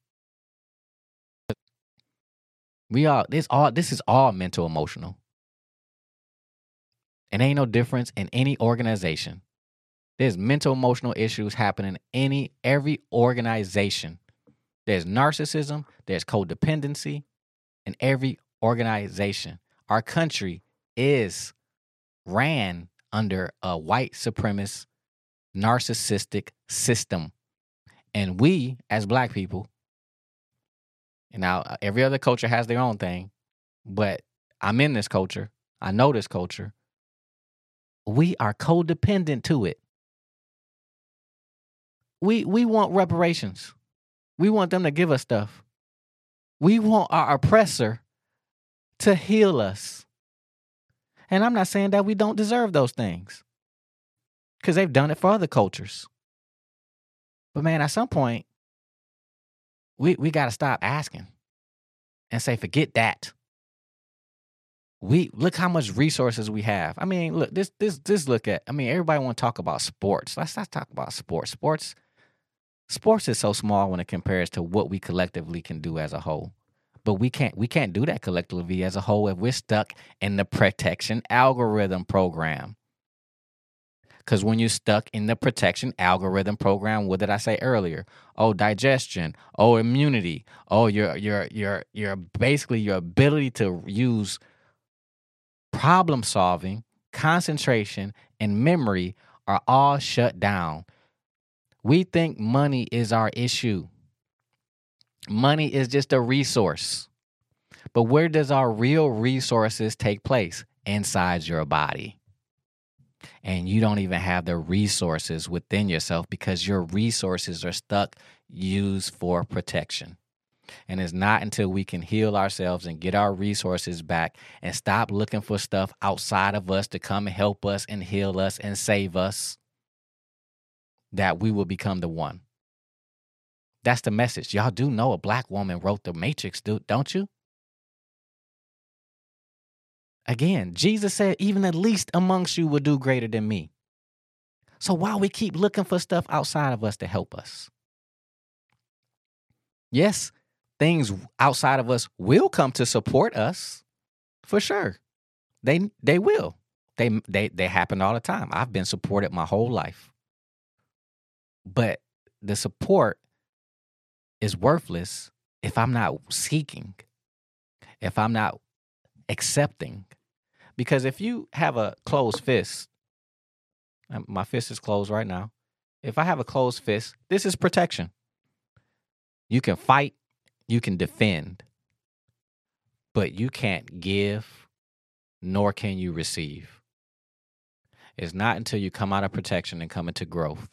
We all this all this is all mental emotional. It ain't no difference in any organization. There's mental emotional issues happening in any every organization. There's narcissism, there's codependency in every organization. Our country is ran under a white supremacist narcissistic system. And we, as black people, and now uh, every other culture has their own thing, but I'm in this culture. I know this culture. We are codependent to it. We we want reparations. We want them to give us stuff. We want our oppressor to heal us. And I'm not saying that we don't deserve those things. Cuz they've done it for other cultures. But man, at some point, we we got to stop asking and say, forget that. We look how much resources we have. I mean, look this this this look at. I mean, everybody want to talk about sports. Let's not talk about sports. Sports, sports is so small when it compares to what we collectively can do as a whole. But we can't we can't do that collectively as a whole if we're stuck in the protection algorithm program. Because when you're stuck in the protection algorithm program, what did I say earlier? Oh, digestion. Oh, immunity. Oh, your your your your basically your ability to use problem solving, concentration, and memory are all shut down. We think money is our issue. Money is just a resource. But where does our real resources take place? Inside your body. and you don't even have the resources within yourself because your resources are stuck used for protection. And it's not until we can heal ourselves and get our resources back and stop looking for stuff outside of us to come and help us and heal us and save us that we will become the one. That's the message. Y'all do know a black woman wrote the Matrix, don't you? Again, Jesus said, even the least amongst you will do greater than me. So why we keep looking for stuff outside of us to help us? Yes, things outside of us will come to support us, for sure. They they will. They they they happen all the time. I've been supported my whole life. But the support is worthless if I'm not seeking, if I'm not accepting. Because if you have a closed fist, um, my fist is closed right now. If I have a closed fist, this is protection. You can fight, you can defend, but you can't give, nor can you receive. It's not until you come out of protection and come into growth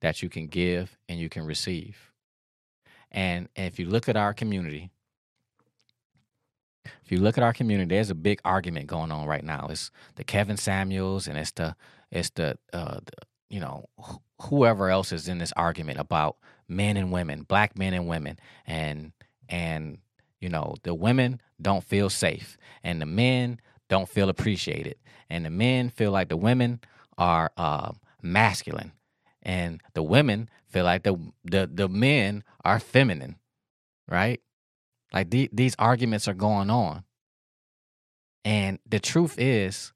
that you can give and you can receive. And, if you look at our community, if you look at our community, there's a big argument going on right now. It's the Kevin Samuels and it's the it's the, uh, the you know wh- whoever else is in this argument about men and women, black men and women, and and you know the women don't feel safe and the men don't feel appreciated and the men feel like the women are uh, masculine and the women feel like the the the men are feminine, right? Like the, these arguments are going on, and the truth is,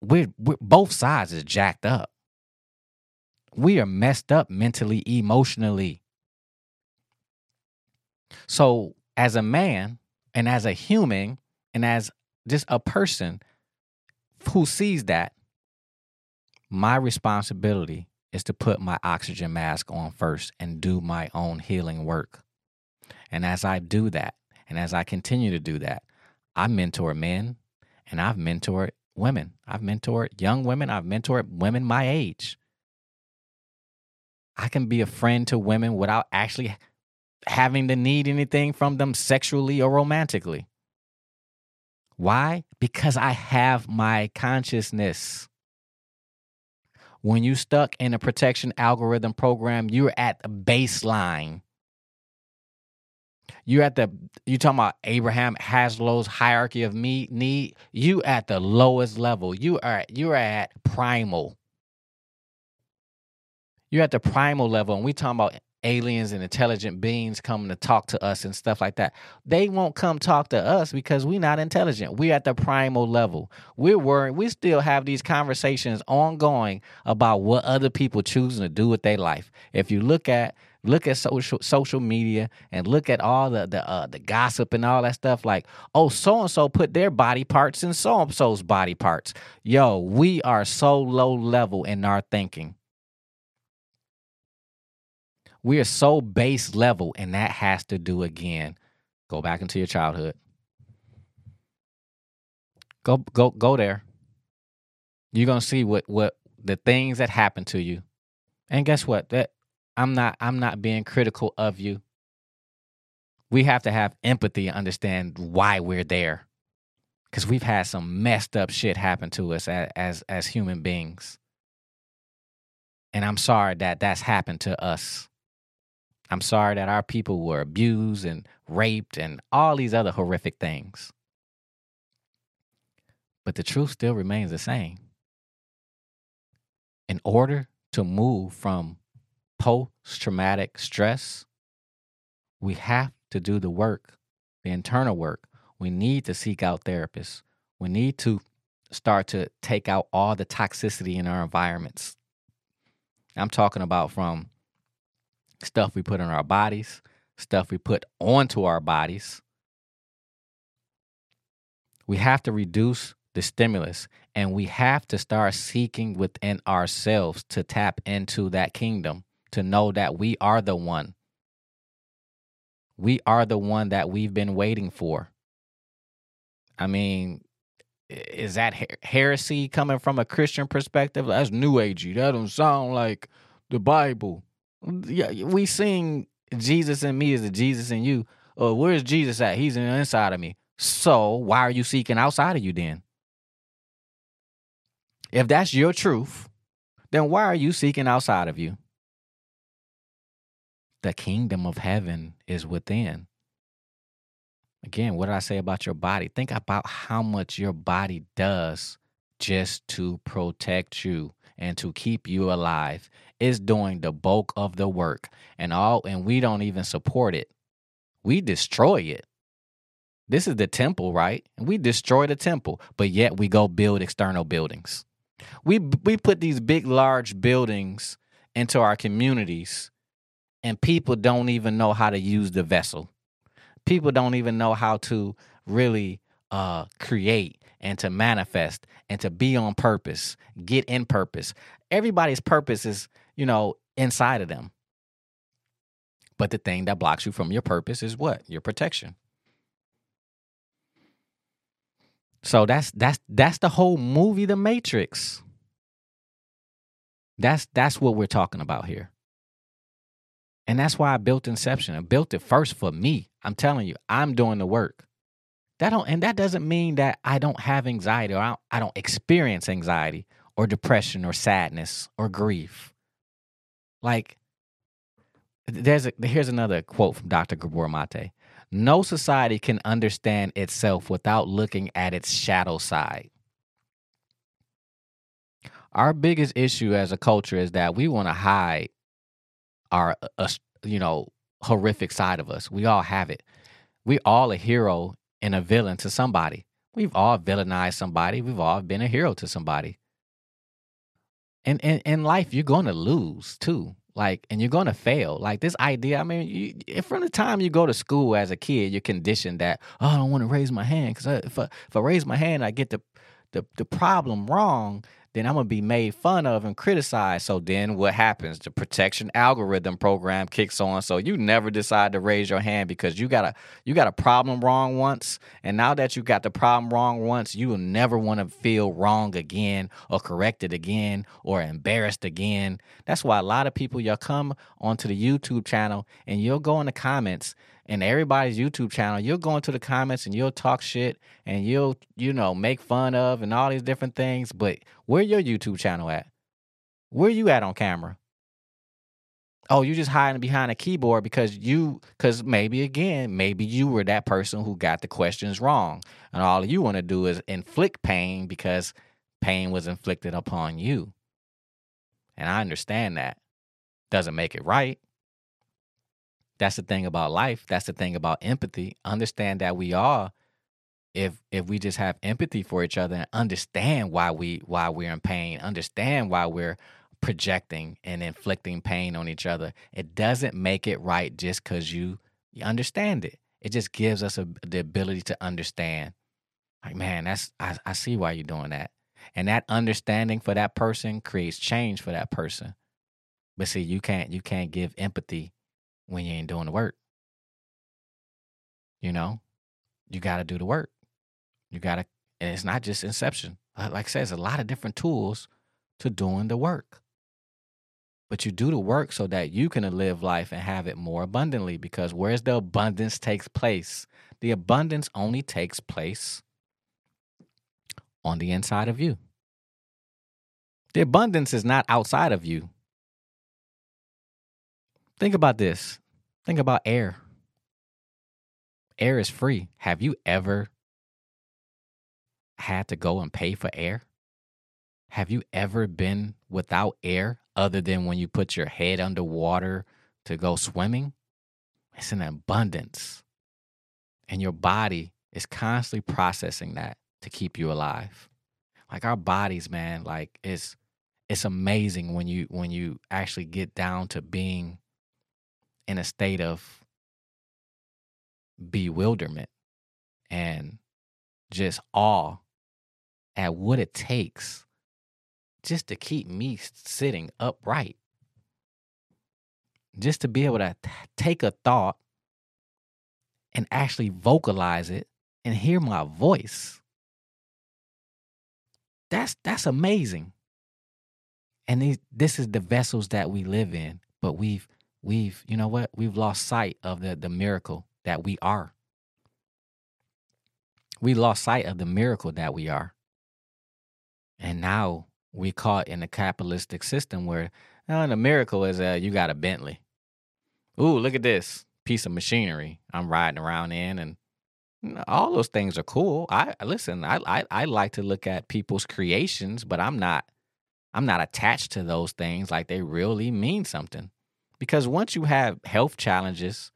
we're, we're both sides is jacked up. We are messed up mentally, emotionally. So, as a man and as a human and as just a person who sees that, my responsibility is to put my oxygen mask on first and do my own healing work. And as I do that, and as I continue to do that, I mentor men and I've mentored women. I've mentored young women, I've mentored women my age. I can be a friend to women without actually having to need anything from them sexually or romantically. Why? Because I have my consciousness. When you stuck in a protection algorithm program, you're at the baseline. You're at the you talking about Abraham Maslow's hierarchy of me need. You at the lowest level. You are you are at primal. You're at the primal level, and we talking about aliens and intelligent beings coming to talk to us and stuff like that. They won't come talk to us because we're not intelligent. We're at the primal level. We're worried. We still have these conversations ongoing about what other people choosing to do with their life. If you look at look at social social media and look at all the the uh, the gossip and all that stuff like oh so and so put their body parts in so and so's body parts yo we are so low level in our thinking we are so base level, and that has to do again. Go back into your childhood. Go go go there. You're gonna see what what the things that happen to you. And guess what? That I'm not I'm not being critical of you. We have to have empathy and understand why we're there. Cause we've had some messed up shit happen to us as as, as human beings. And I'm sorry that that's happened to us. I'm sorry that our people were abused and raped and all these other horrific things. But the truth still remains the same. In order to move from post traumatic stress, we have to do the work, the internal work. We need to seek out therapists. We need to start to take out all the toxicity in our environments. I'm talking about from stuff we put in our bodies, stuff we put onto our bodies. We have to reduce the stimulus and we have to start seeking within ourselves to tap into that kingdom, to know that we are the one. We are the one that we've been waiting for. I mean, is that her- heresy coming from a Christian perspective? That's new agey. That don't sound like the Bible. Yeah, we sing Jesus in me is the Jesus in you. Uh, where's Jesus at? He's in the inside of me. So why are you seeking outside of you then? If that's your truth, then why are you seeking outside of you? The kingdom of heaven is within. Again, what did I say about your body? Think about how much your body does just to protect you and to keep you alive. It's doing the bulk of the work. And all and we don't even support it. We destroy it. This is the temple, right? And we destroy the temple, but yet we go build external buildings. We we put these big large buildings into our communities and people don't even know how to use the vessel. People don't even know how to really uh, create and to manifest and to be on purpose, get in purpose. Everybody's purpose is, you know, inside of them. But the thing that blocks you from your purpose is what? Your protection. So that's that's that's the whole movie The Matrix. That's that's what we're talking about here. And that's why I built Inception. I built it first for me. I'm telling you, I'm doing the work. That don't and that doesn't mean that I don't have anxiety or I don't, I don't experience anxiety or depression or sadness or grief. Like there's a, here's another quote from Dr. Gabor Mate. No society can understand itself without looking at its shadow side. Our biggest issue as a culture is that we want to hide our uh, you know horrific side of us. We all have it. We all a hero and a villain to somebody. We've all villainized somebody. We've all been a hero to somebody. And in, in life, you're going to lose too. Like, and you're going to fail. Like this idea. I mean, you, from the time you go to school as a kid, you're conditioned that oh, I don't want to raise my hand because if I, if I raise my hand, I get the the the problem wrong then I'm gonna be made fun of and criticized. So then what happens? The protection algorithm program kicks on. So you never decide to raise your hand because you got a you got a problem wrong once. And now that you got the problem wrong once, you will never want to feel wrong again or corrected again or embarrassed again. That's why a lot of people you'll come onto the YouTube channel and you'll go in the comments and everybody's YouTube channel, you'll go into the comments and you'll talk shit and you'll, you know, make fun of and all these different things. But where your YouTube channel at? Where you at on camera? Oh, you just hiding behind a keyboard because you, because maybe again, maybe you were that person who got the questions wrong. And all you want to do is inflict pain because pain was inflicted upon you. And I understand that. Doesn't make it right. That's the thing about life. That's the thing about empathy. Understand that we are if if we just have empathy for each other and understand why we why we're in pain, understand why we're projecting and inflicting pain on each other, it doesn't make it right just because you, you understand it. It just gives us a, the ability to understand. Like, man, that's I, I see why you're doing that. And that understanding for that person creates change for that person. But see, you can't you can't give empathy when you ain't doing the work. You know, you got to do the work. You got to, and it's not just inception. Uh, like I said, there's a lot of different tools to doing the work. But you do the work so that you can live life and have it more abundantly because where's the abundance takes place? The abundance only takes place on the inside of you. The abundance is not outside of you. Think about this. Think about air. Air is free. Have you ever had to go and pay for air? Have you ever been without air other than when you put your head underwater to go swimming? It's an abundance. And your body is constantly processing that to keep you alive. Like our bodies, man, like it's it's amazing when you when you actually get down to being in a state of bewilderment and just awe at what it takes just to keep me sitting upright. Just to be able to take a thought and actually vocalize it and hear my voice. that's that's amazing. And these, this is the vessels that we live in, but we've we've you know what we've lost sight of the the miracle that we are. We lost sight of the miracle that we are, and now we caught in a capitalistic system where oh, the miracle is uh, you got a Bentley. Ooh, look at this piece of machinery I'm riding around in, and all those things are cool. I listen. I, I I like to look at people's creations, but I'm not I'm not attached to those things like they really mean something. Because once you have health challenges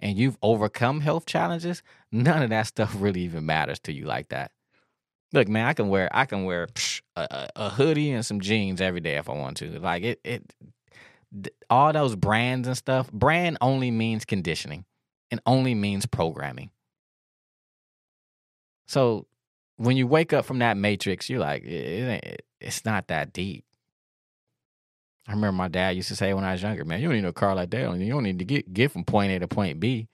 and you've overcome health challenges, none of that stuff really even matters to you like that. Look, man, I can wear I can wear psh, a, a hoodie and some jeans every day if I want to. Like it it all those brands and stuff. Brand only means conditioning and only means programming. So when you wake up from that matrix, you're like, it, it, it's not that deep. I remember my dad used to say when I was younger, man, you don't need a car like that. You don't need to get get from point A to point B.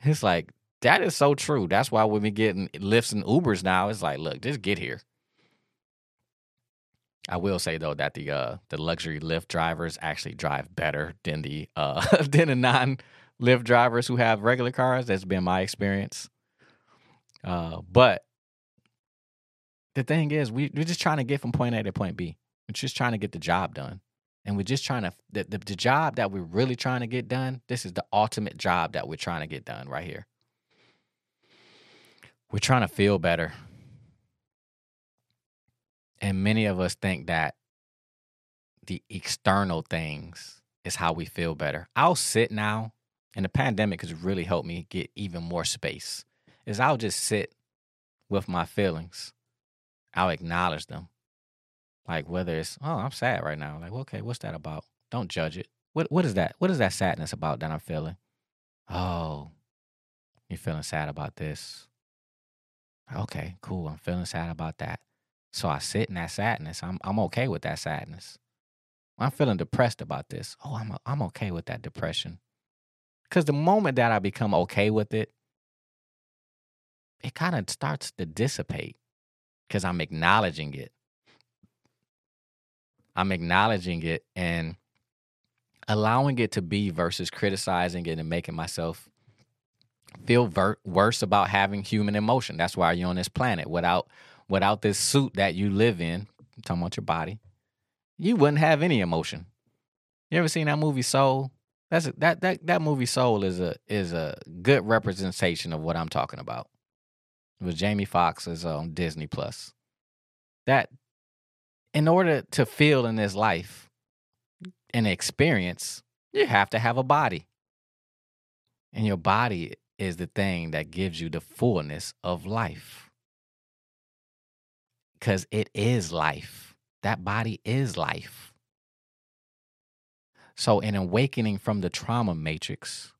It's like that is so true. That's why when we getting Lyfts and Ubers now, it's like, look, just get here. I will say though that the uh the luxury Lyft drivers actually drive better than the uh than the non Lyft drivers who have regular cars. That's been my experience. Uh, but the thing is, we, we're just trying to get from point A to point B. We're just trying to get the job done. And we're just trying to, the, the, the job that we're really trying to get done, this is the ultimate job that we're trying to get done right here. We're trying to feel better. And many of us think that the external things is how we feel better. I'll sit now, and the pandemic has really helped me get even more space is I'll just sit with my feelings. I'll acknowledge them. Like whether it's, oh, I'm sad right now. Like, okay, what's that about? Don't judge it. What what is that? What is that sadness about that I'm feeling? Oh, you're feeling sad about this. Okay, cool. I'm feeling sad about that. So I sit in that sadness. I'm I'm okay with that sadness. I'm feeling depressed about this. Oh, I'm I'm okay with that depression. Cuz the moment that I become okay with it, it kind of starts to dissipate because I'm acknowledging it. I'm acknowledging it and allowing it to be versus criticizing it and making myself feel ver- worse about having human emotion. That's why you're on this planet. Without without this suit that you live in, I'm talking about your body, you wouldn't have any emotion. You ever seen that movie Soul? That's a, that that that movie Soul is a is a good representation of what I'm talking about. It was Jamie Foxx's on Disney Plus. That in order to feel in this life and experience, you have to have a body. And your body is the thing that gives you the fullness of life. Because it is life. That body is life. So, in awakening from the trauma matrix,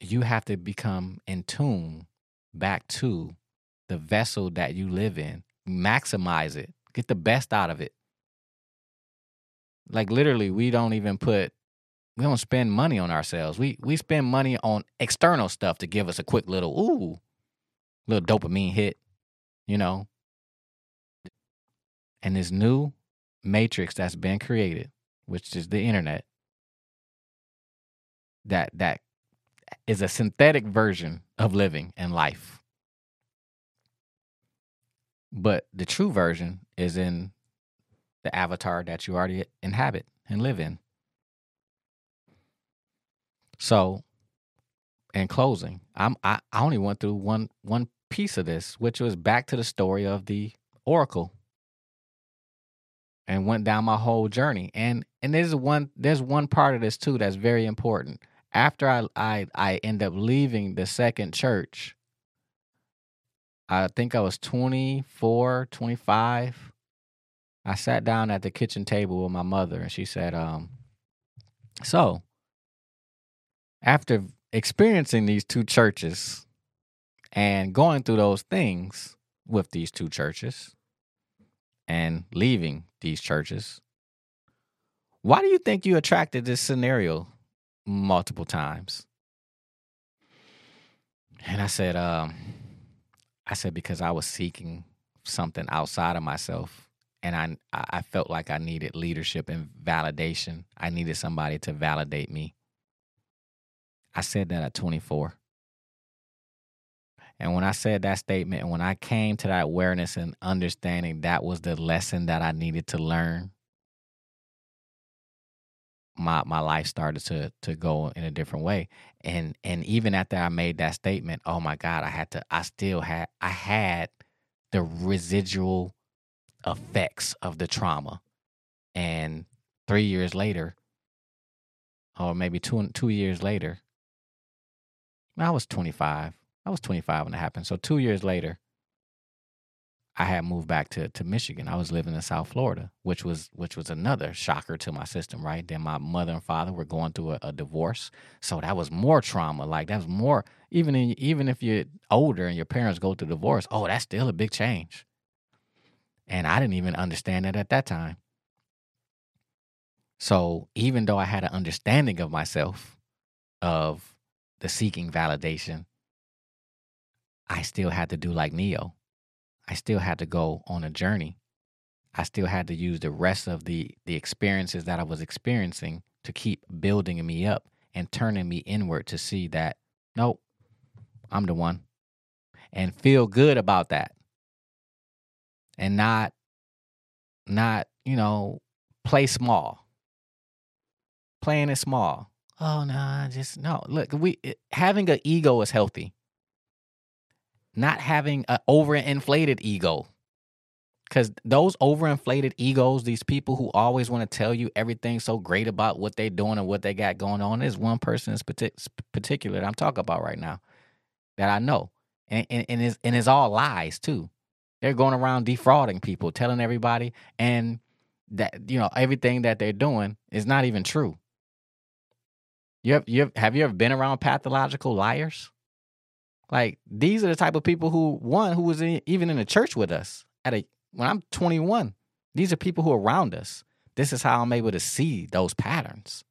you have to become in tune back to the vessel that you live in. Maximize it. Get the best out of it. Like literally, we don't even put we don't spend money on ourselves. We we spend money on external stuff to give us a quick little ooh, little dopamine hit, you know. And this new matrix that's been created, which is the internet, that that is a synthetic version of living and life. But the true version is in the avatar that you already inhabit and live in. So, in closing, I'm I, I only went through one one piece of this, which was back to the story of the oracle, and went down my whole journey. And and there's one there's one part of this too that's very important after I, I I end up leaving the second church, I think I was 24, 25. I sat down at the kitchen table with my mother and she said, um, so after experiencing these two churches and going through those things with these two churches and leaving these churches, why do you think you attracted this scenario multiple times. And I said, um, I said, because I was seeking something outside of myself and I I felt like I needed leadership and validation. I needed somebody to validate me. I said that at 24. And when I said that statement and when I came to that awareness and understanding that was the lesson that I needed to learn, my my life started to to go in a different way. And and even after I made that statement, oh my God, I had to I still had I had the residual effects of the trauma. And three years later, or maybe two two years later, I was 25. I was 25 when it happened. So two years later, I had moved back to, to Michigan. I was living in South Florida, which was which was another shocker to my system, right? Then my mother and father were going through a, a divorce, so that was more trauma. Like that was more even in, even if you're older and your parents go through divorce, oh, that's still a big change. And I didn't even understand that at that time. So even though I had an understanding of myself, of the seeking validation, I still had to do like Neo. I still had to go on a journey. I still had to use the rest of the the experiences that I was experiencing to keep building me up and turning me inward to see that nope, I'm the one. And feel good about that. And not not, you know, play small. Playing it small. Oh no, nah, just no. Look, we having an ego is healthy not having an overinflated ego. Because those overinflated egos, these people who always want to tell you everything so great about what they're doing and what they got going on, is one person in particular that I'm talking about right now that I know. And, and, and, it's, and it's all lies too. They're going around defrauding people, telling everybody, and that, you know, everything that they're doing is not even true. You have, you have, have you ever been around pathological liars? Like these are the type of people who one who was in, even in the church with us at a when I'm 21. These are people who are around us. This is how I'm able to see those patterns.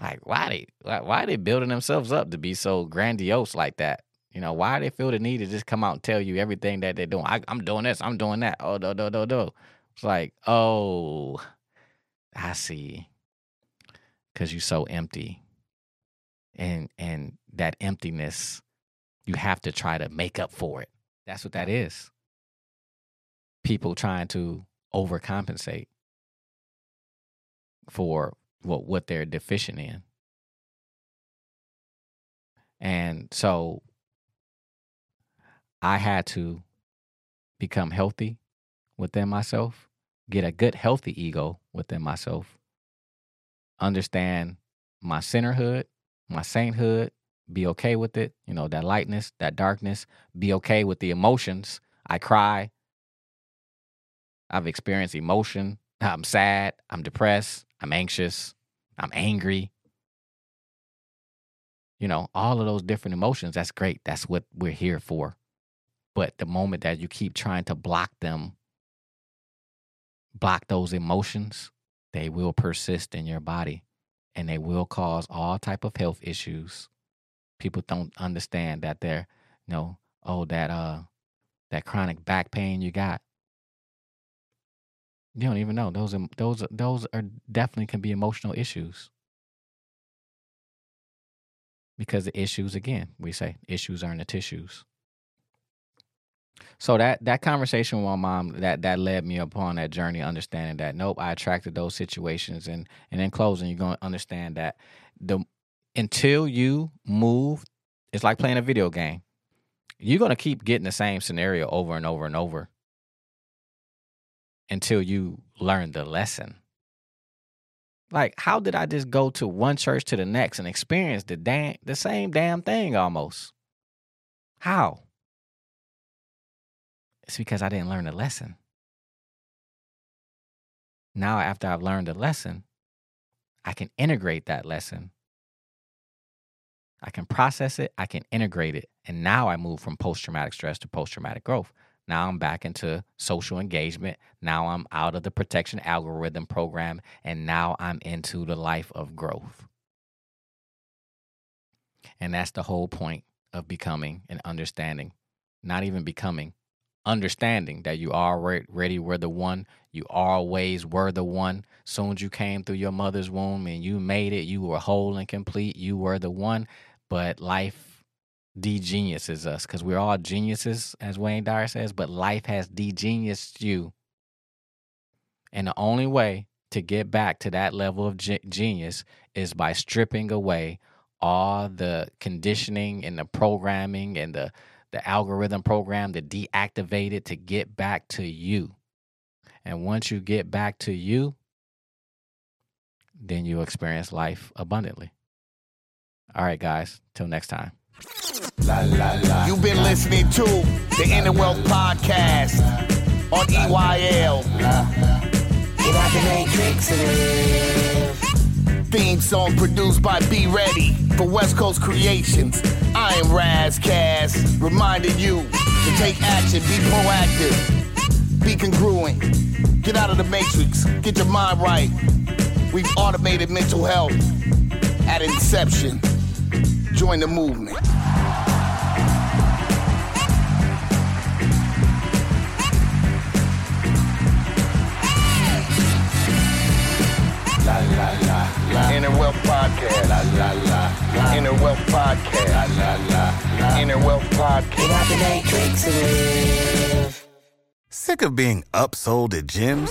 Like why they why, why are they building themselves up to be so grandiose like that? You know why they feel the need to just come out and tell you everything that they're doing. I, am doing this. I'm doing that. Oh do do do do. It's like oh, I see. Cause you're so empty, and and that emptiness you have to try to make up for it. That's what that is. People trying to overcompensate for what what they're deficient in. And so I had to become healthy within myself, get a good healthy ego within myself, understand my sinnerhood, my sainthood, be okay with it. You know, that lightness, that darkness, be okay with the emotions. I cry. I've experienced emotion. I'm sad. I'm depressed. I'm anxious. I'm angry. You know, all of those different emotions, that's great. That's what we're here for. But the moment that you keep trying to block them, block those emotions, they will persist in your body and they will cause all type of health issues people don't understand that they're, you know, oh that uh that chronic back pain you got. You don't even know those are those are, those are definitely can be emotional issues. Because the issues again, we say issues are in the tissues. So that that conversation with my mom that that led me upon that journey, understanding that nope, I attracted those situations, and and in closing, you're going to understand that the until you move, it's like playing a video game. You're going to keep getting the same scenario over and over and over until you learn the lesson. Like, how did I just go to one church to the next and experience the damn the same damn thing almost? How? It's because I didn't learn the lesson. Now, after I've learned the lesson, I can integrate that lesson I can process it, I can integrate it. And now I move from post traumatic stress to post traumatic growth. Now I'm back into social engagement. Now I'm out of the protection algorithm program. And now I'm into the life of growth. And that's the whole point of becoming and understanding, not even becoming, understanding that you already were the one. You always were the one. Soon as you came through your mother's womb and you made it, you were whole and complete. You were the one. But life de-geniuses us because we're all geniuses, as Wayne Dyer says. But life has de-geniused you, and the only way to get back to that level of ge- genius is by stripping away all the conditioning and the programming and the the algorithm program to deactivate it to get back to you. And once you get back to you, then you experience life abundantly. All right, guys. Till next time. You've been listening to the Inner Wealth Podcast on EYL. Get out the matrix. Theme song produced by Be Ready for West Coast Creations. I am Raz Cass, reminding you to take action, be proactive, be congruent, get out of the matrix, get your mind right. We've automated mental health at inception. Join the movement. La la la la. Inner Wealth Podcast. La la la la. Inner Wealth Podcast. La la la la. Inner Wealth Get Podcast. out the matrix and. Sick of being upsold at gyms?